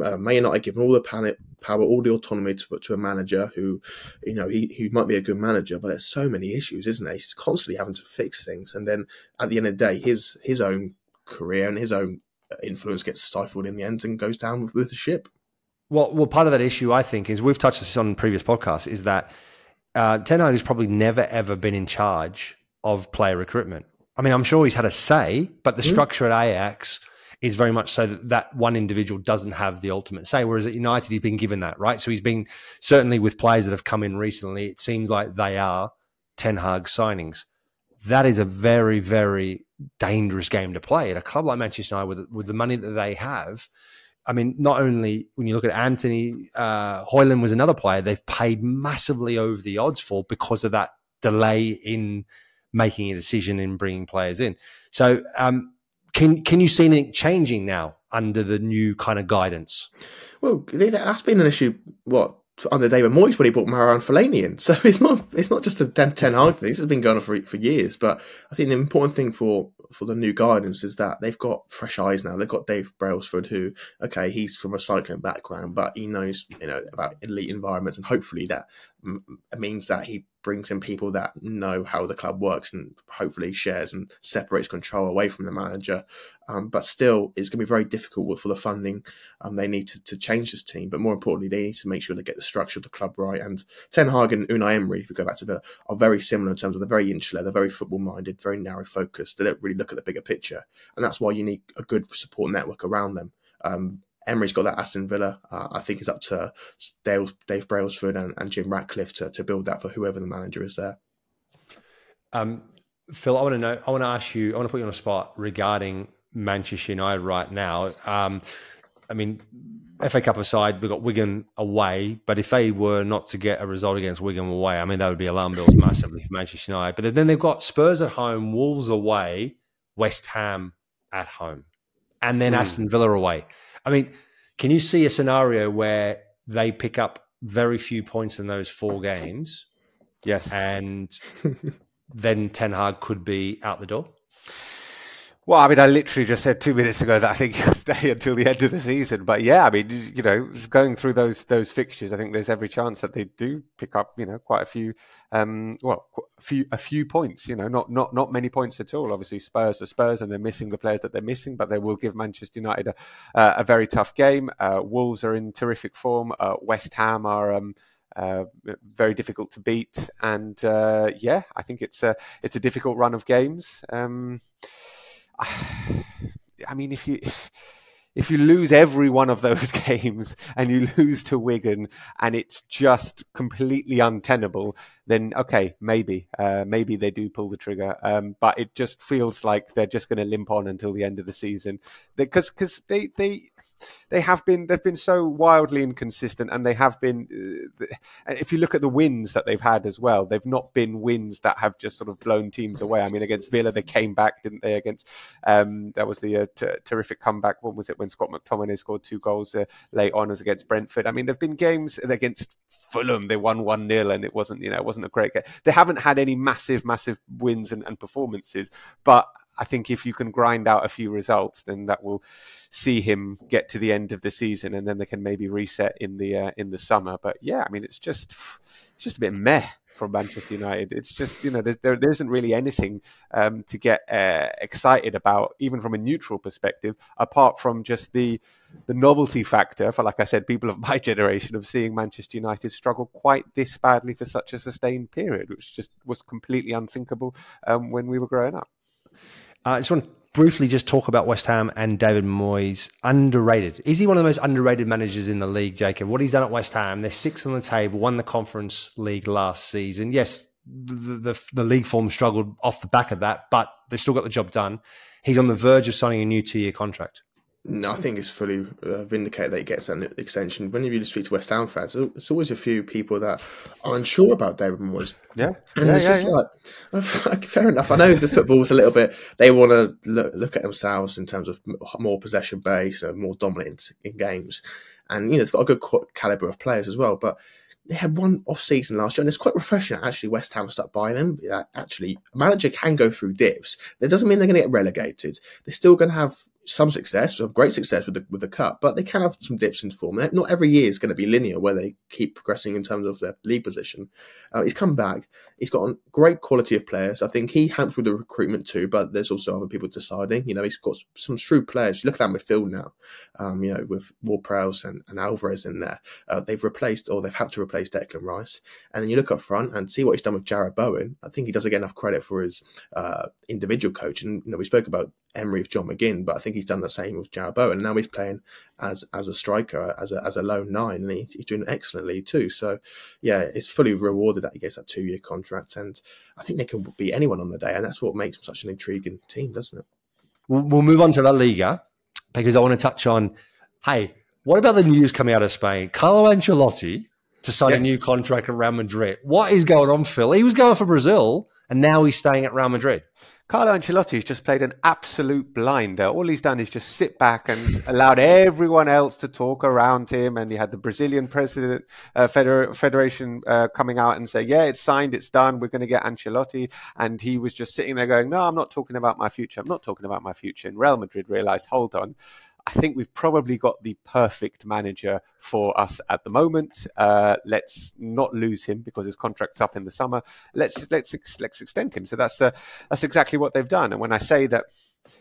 uh, Man United giving all the power, all the autonomy to to a manager who, you know, he, he might be a good manager, but there's so many issues, isn't there? He's constantly having to fix things, and then at the end of the day, his his own career and his own influence gets stifled in the end and goes down with, with the ship. Well, well, part of that issue, I think, is we've touched this on previous podcasts, is that uh, Ten Hag has probably never ever been in charge of player recruitment. I mean, I'm sure he's had a say, but the mm. structure at Ajax is very much so that that one individual doesn't have the ultimate say. Whereas at United, he's been given that, right? So he's been certainly with players that have come in recently, it seems like they are Ten Hag signings. That is a very, very dangerous game to play at a club like Manchester United with, with the money that they have. I mean, not only when you look at Antony uh, Højlund was another player they've paid massively over the odds for because of that delay in making a decision in bringing players in. So, um, can can you see anything changing now under the new kind of guidance? Well, that's been an issue. What under David Moyes when he brought Marouane Fellaini in. So it's not it's not just a ten, 10 hard thing. This has been going on for for years. But I think the important thing for for the new guidance is that they've got fresh eyes now. They've got Dave Brailsford, who okay, he's from a cycling background, but he knows you know about elite environments, and hopefully that means that he brings in people that know how the club works and hopefully shares and separates control away from the manager. Um, but still, it's going to be very difficult for the funding. Um, they need to, to, change this team, but more importantly, they need to make sure they get the structure of the club right. And Ten Hag and Unai Emery, if we go back to the, are very similar in terms of they're very insular, they're very football minded, very narrow focused. They don't really look at the bigger picture, and that's why you need a good support network around them. Um, Emery's got that Aston Villa. Uh, I think it's up to Dale, Dave Brailsford and, and, Jim Ratcliffe to, to build that for whoever the manager is there. Um, Phil, I want to know. I want to ask you. I want to put you on a spot regarding Manchester United right now. Um, I mean, FA Cup aside, we've got Wigan away, but if they were not to get a result against Wigan away, I mean, that would be alarm bells massively for Manchester United. But then they've got Spurs at home, Wolves away, West Ham at home, and then mm. Aston Villa away. I mean, can you see a scenario where they pick up very few points in those four games? Yes. And then Ten Hag could be out the door? Well, I mean, I literally just said two minutes ago that I think he'll stay until the end of the season. But yeah, I mean, you know, going through those those fixtures, I think there's every chance that they do pick up, you know, quite a few, um, well, a few a few points. You know, not not not many points at all. Obviously, Spurs are Spurs, and they're missing the players that they're missing, but they will give Manchester United a, uh, a very tough game. Uh, Wolves are in terrific form. Uh, West Ham are. Um, uh, very difficult to beat, and uh, yeah, I think it's a it's a difficult run of games. Um, I mean, if you if you lose every one of those games and you lose to Wigan and it's just completely untenable, then okay, maybe, uh, maybe they do pull the trigger. Um, but it just feels like they're just going to limp on until the end of the season because because they they they have been they've been so wildly inconsistent, and they have been. Uh, if you look at the wins that they've had as well, they've not been wins that have just sort of blown teams away. I mean, against Villa, they came back, didn't they? Against um, that was the uh, t- terrific comeback. When was it when Scott McTominay scored two goals uh, late on? as against Brentford. I mean, there've been games against Fulham. They won one 0 and it wasn't you know it wasn't a great game. They haven't had any massive massive wins and, and performances, but I think if you can grind out a few results, then that will see him get to the end of the season, and then they can maybe reset in the uh, in the summer. But yeah, I mean, it's just it's just a bit meh from Manchester United. It's just you know there there isn't really anything um, to get uh, excited about, even from a neutral perspective, apart from just the the novelty factor for, like I said, people of my generation of seeing Manchester United struggle quite this badly for such a sustained period, which just was completely unthinkable um, when we were growing up. Uh, I just want to briefly just talk about West Ham and David Moyes. Underrated. Is he one of the most underrated managers in the league, Jacob? What he's done at West Ham, they're sixth on the table, won the Conference League last season. Yes, the, the, the league form struggled off the back of that, but they still got the job done. He's on the verge of signing a new two year contract. No, I think it's fully uh, vindicated that he gets an extension. When you speak to West Ham fans, there's always a few people that are unsure about David Moyes. Yeah, and yeah, it's yeah, just yeah. like, fair enough. I know the football's a little bit. They want to look, look at themselves in terms of more possession base, uh, more dominant in games, and you know they've got a good caliber of players as well. But they had one off season last year, and it's quite refreshing. Actually, West Ham stuck by them. Actually, a manager can go through dips. That doesn't mean they're going to get relegated. They're still going to have some success, some great success with the with the cup, but they can have some dips in form. Not every year is going to be linear where they keep progressing in terms of their league position. Uh, he's come back. He's got a great quality of players. I think he helps with the recruitment too, but there's also other people deciding. You know, he's got some shrewd players. Look at that midfield now. Um, you know, with Ward-Prowse and, and Alvarez in there, uh, they've replaced or they've had to replace Declan Rice. And then you look up front and see what he's done with Jarrod Bowen. I think he doesn't get enough credit for his uh, individual coach. And you know, we spoke about Emery with John McGinn, but I think he's done the same with Jarrod Bowen. And now he's playing as as a striker, as a as a lone nine, and he, he's doing excellently too. So, yeah, it's fully rewarded that he gets that two year contract, and I think they can beat anyone on the day, and that's what makes them such an intriguing team, doesn't it? We'll, we'll move on to La Liga because I want to touch on. Hey, what about the news coming out of Spain? Carlo Ancelotti to sign yes. a new contract at Real Madrid. What is going on, Phil? He was going for Brazil, and now he's staying at Real Madrid. Carlo Ancelotti's just played an absolute blinder. All he's done is just sit back and allowed everyone else to talk around him. And he had the Brazilian president uh, Feder- federation uh, coming out and say, "Yeah, it's signed, it's done. We're going to get Ancelotti." And he was just sitting there going, "No, I'm not talking about my future. I'm not talking about my future." And Real Madrid realised, "Hold on." I think we've probably got the perfect manager for us at the moment. Uh, let's not lose him because his contract's up in the summer. Let's let's let's extend him. So that's uh, that's exactly what they've done. And when I say that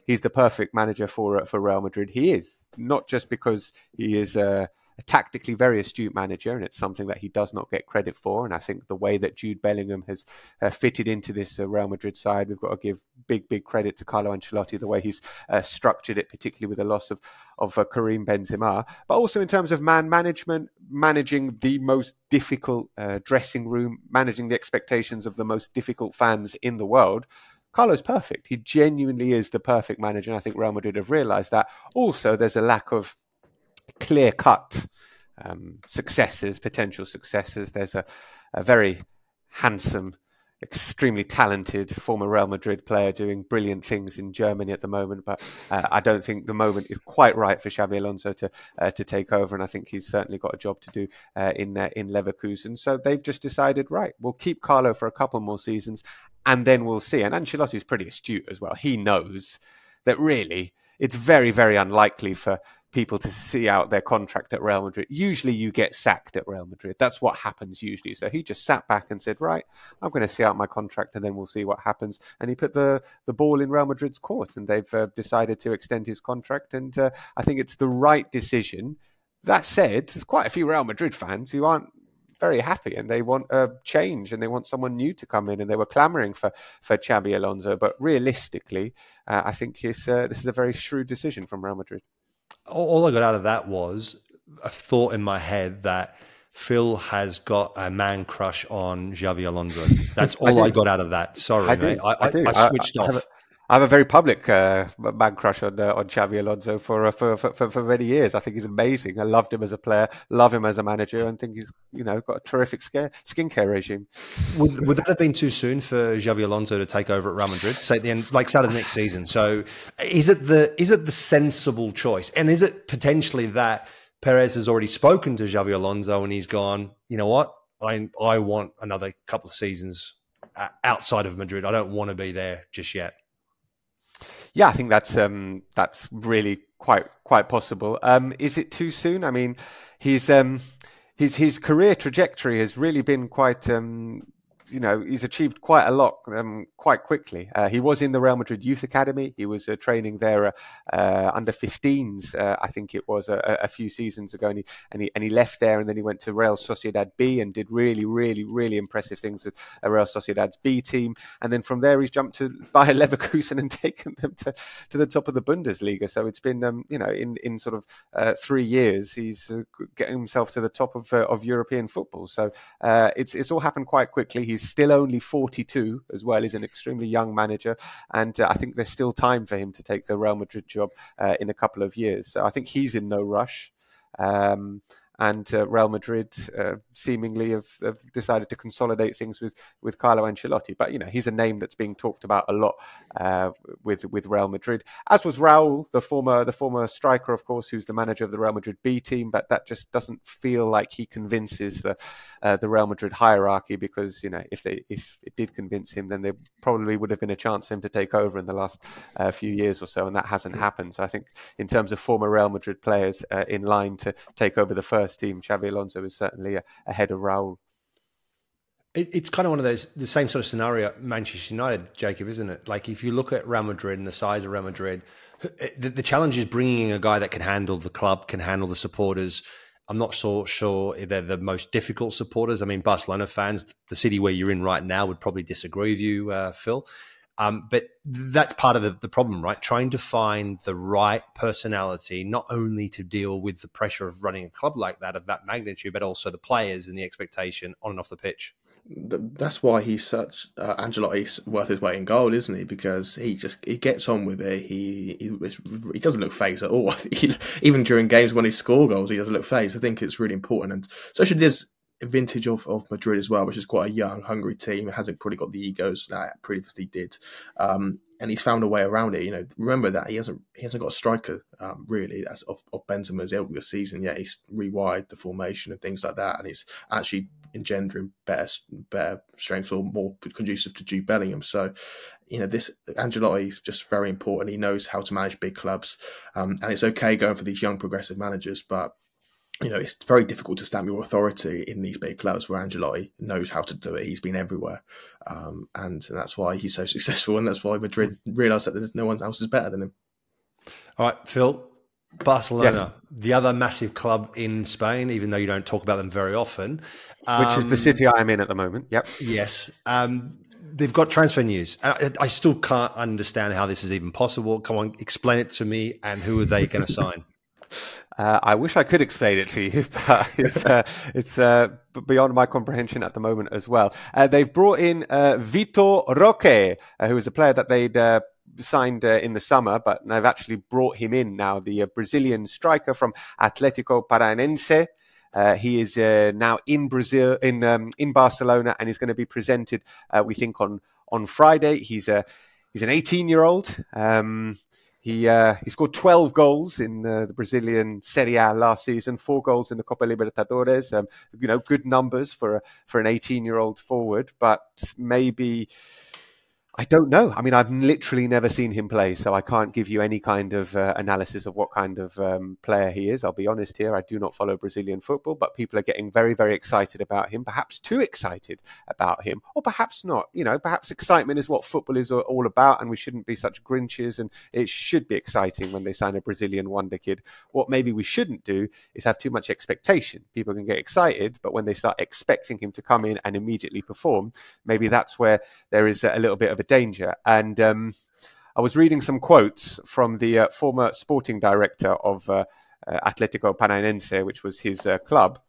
he's the perfect manager for uh, for Real Madrid, he is not just because he is. Uh, a tactically very astute manager, and it's something that he does not get credit for. And I think the way that Jude Bellingham has uh, fitted into this uh, Real Madrid side, we've got to give big, big credit to Carlo Ancelotti, the way he's uh, structured it, particularly with the loss of of uh, Karim Benzema, but also in terms of man management, managing the most difficult uh, dressing room, managing the expectations of the most difficult fans in the world. Carlo's perfect. He genuinely is the perfect manager. And I think Real Madrid have realised that. Also, there's a lack of clear cut um, successes, potential successes. There's a, a very handsome, extremely talented former Real Madrid player doing brilliant things in Germany at the moment, but uh, I don't think the moment is quite right for Xabi Alonso to uh, to take over, and I think he's certainly got a job to do uh, in uh, in Leverkusen. So they've just decided, right, we'll keep Carlo for a couple more seasons, and then we'll see. And Ancelotti's pretty astute as well. He knows that really it's very very unlikely for people to see out their contract at Real Madrid. Usually you get sacked at Real Madrid. That's what happens usually. So he just sat back and said, right, I'm going to see out my contract and then we'll see what happens. And he put the, the ball in Real Madrid's court and they've uh, decided to extend his contract. And uh, I think it's the right decision. That said, there's quite a few Real Madrid fans who aren't very happy and they want a change and they want someone new to come in and they were clamoring for for Xabi Alonso. But realistically, uh, I think this uh, this is a very shrewd decision from Real Madrid. All I got out of that was a thought in my head that Phil has got a man crush on Xabi Alonso. That's all I, I got out of that. Sorry, I, mate. I, I, I, switched off. I have a very public uh, man crush on uh, on Xabi Alonso for, uh, for, for for many years. I think he's amazing. I loved him as a player, love him as a manager, and think he's you know got a terrific scare, skincare regime. Would, would that have been too soon for Xabi Alonso to take over at Real Madrid, say at the end, like start of the next season? So, is it the is it the sensible choice, and is it potentially that Perez has already spoken to Xabi Alonso and he's gone, you know what, I I want another couple of seasons uh, outside of Madrid. I don't want to be there just yet. Yeah, I think that's um, that's really quite quite possible. Um, is it too soon? I mean, he's um, his his career trajectory has really been quite um, you know, he's achieved quite a lot um, quite quickly. Uh, he was in the Real Madrid Youth Academy. He was uh, training there uh, uh under 15s, uh, I think it was a, a, few seasons ago, and he, and he and he left there, and then he went to Real Sociedad B and did really, really, really impressive things with Real Sociedad's B team. And then from there, he's jumped to Bayer Leverkusen and taken them to, to the top of the Bundesliga. So it's been, um, you know, in in sort of uh, three years, he's getting himself to the top of of European football. So it's it's all happened quite quickly. He's still only 42 as well. He's an extremely young manager, and uh, I think there's still time for him to take the Real Madrid job uh, in a couple of years. So I think he's in no rush. Um, and uh, Real Madrid uh, seemingly have, have, decided to consolidate things with with Carlo Ancelotti. But you know, he's a name that's being talked about a lot uh, with with Real Madrid, as was Raul, the former the former striker, of course, who's the manager of the Real Madrid B team. But that just doesn't feel like he convinces the uh, the Real Madrid hierarchy because you know if they if it did convince him, then there probably would have been a chance for him to take over in the last uh, few years or so, and that hasn't happened. So I think in terms of former Real Madrid players uh, in line to take over the first first team, Xabi Alonso is certainly ahead of Raul. It's kind of one of those the same sort of scenario Manchester United, Jacob, isn't it? Like if you look at Real Madrid and the size of Real Madrid, the, the challenge is bringing a guy that can handle the club, can handle the supporters. I'm not so sure if they're the most difficult supporters. I mean, Barcelona fans, the city where you're in right now, would probably disagree with you, uh, Phil. Um, but that's part of the, the problem, right? Trying to find the right personality, not only to deal with the pressure of running a club like that of that magnitude, but also the players and the expectation on and off the pitch. That's why he's such uh, Ancelotti's worth his weight in gold, isn't he? Because he just he gets on with it. He he, he doesn't look phased at all. Even during games when he score goals, he doesn't look phased. I think it's really important, and especially this vintage of, of Madrid as well, which is quite a young, hungry team. It hasn't probably got the egos that previously did, um, and he's found a way around it. You know, remember that he hasn't he hasn't got a striker um, really as of, of Benzema's ilk this season. Yeah, he's rewired the formation and things like that, and it's actually engendering better better strengths or more conducive to Jude Bellingham. So. You know, this Ancelotti is just very important. He knows how to manage big clubs, um, and it's okay going for these young progressive managers. But you know, it's very difficult to stamp your authority in these big clubs where Ancelotti knows how to do it. He's been everywhere. Um, and that's why he's so successful. And that's why Madrid realised that there's no one else is better than him. All right, Phil, Barcelona, yes. the other massive club in Spain, even though you don't talk about them very often. Um, Which is the um, city I'm in at the moment. Yep. Yes. Um, they've got transfer news. I, I, still can't understand how this is even possible. Come on, explain it to me. And who are they going to sign? Uh, I wish I could explain it to you, but it's uh, it's uh, beyond my comprehension at the moment as well. Uh, they've brought in uh, Vitor Roque, uh, who was a player that they'd signed in the summer, but they've actually brought him in now. The Brazilian striker from Atletico Paranaense. he is now in Brazil, in um, in Barcelona, and he's going to be presented. we think on on Friday. He's a he's an 18 year old. Um, he uh, he scored 12 goals in the, the, Brazilian Serie A last season, four goals in the Copa Libertadores. Um, you know, good numbers for a, for an 18 year old forward, but maybe I don't know. I mean, I've literally never seen him play, so I can't give you any kind of uh, analysis of what kind of um, player he is. I'll be honest here. I do not follow Brazilian football, but people are getting very, very excited about him, perhaps too excited about him, or perhaps not. You know, perhaps excitement is what football is all about, and we shouldn't be such grinches, and it should be exciting when they sign a Brazilian wonder kid. What maybe we shouldn't do is have too much expectation. People can get excited, but when they start expecting him to come in and immediately perform, maybe that's where there is a little bit of a danger. And um, I was reading some quotes from the uh, former sporting director of uh, uh, Atletico Paranaense, which was his uh, club.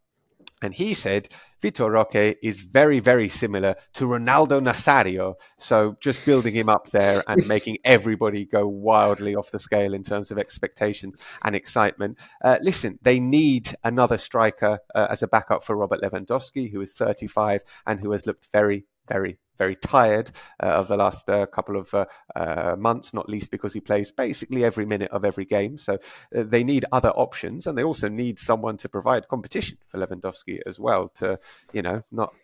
And he said Vitor Roque is very, very similar to Ronaldo Nazario. So just building him up there and making everybody go wildly off the scale in terms of expectations and excitement. Uh, listen, they need another striker uh, as a backup for Robert Lewandowski, who is 35 and who has looked very, very, very tired uh, of the last uh, couple of uh, uh, months, not least because he plays basically every minute of every game. So uh, they need other options, and they also need someone to provide competition for Lewandowski as well. To you know, not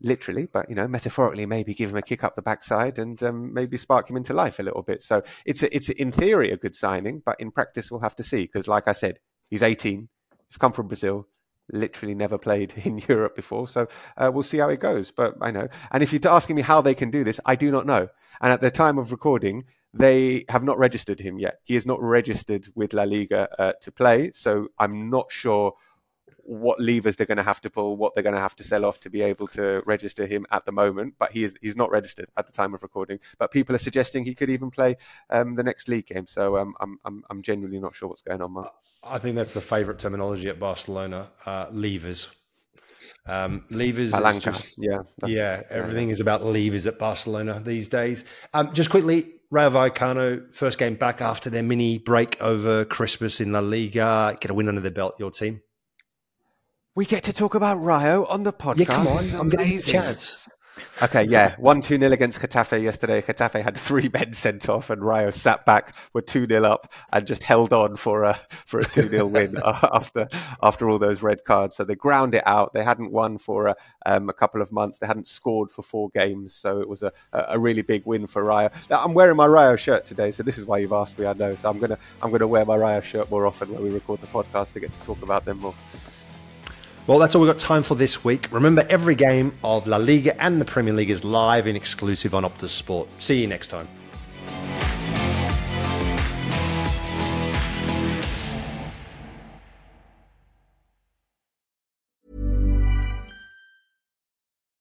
literally, but you know, metaphorically, maybe give him a kick up the backside and um, maybe spark him into life a little bit. So it's a, it's in theory a good signing, but in practice we'll have to see because, like I said, he's 18, he's come from Brazil literally never played in Europe before. So uh, we'll see how it goes. But I know. And if you're asking me how they can do this, I do not know. And at the time of recording, they have not registered him yet. He is not registered with La Liga uh, to play. So I'm not sure what levers they're going to have to pull, what they're going to have to sell off to be able to register him at the moment. But he is he's not registered at the time of recording. But people are suggesting he could even play um, the next league game. So um, I'm, I'm I'm genuinely not sure what's going on, Mark. I think that's the favourite terminology at Barcelona: uh, levers. Um, levers, just, yeah, yeah. Everything is about levers at Barcelona these days. Um, just quickly, Rayo Vallecano, first game back after their mini break over Christmas in La Liga. Get a win under the belt, your team. We get to talk about Rayo on the podcast. Yeah, come on. I'm getting a chance. Okay, yeah. 1 2 nil against Getafe yesterday. Getafe had three men sent off, and Rayo sat back, were 2 0 up, and just held on for a for a 2 0 win after after all those red cards. So they ground it out. They hadn't won for a, um, a couple of months. They hadn't scored for four games. So it was a, a really big win for Rayo. Now, I'm wearing my Rayo shirt today, so this is why you've asked me, I know. So I'm going to I'm gonna wear my Rayo shirt more often when we record the podcast to get to talk about them more. Well, that's all we've got time for this week. Remember, every game of La Liga and the Premier League is live and exclusive on Optus Sport. See you next time.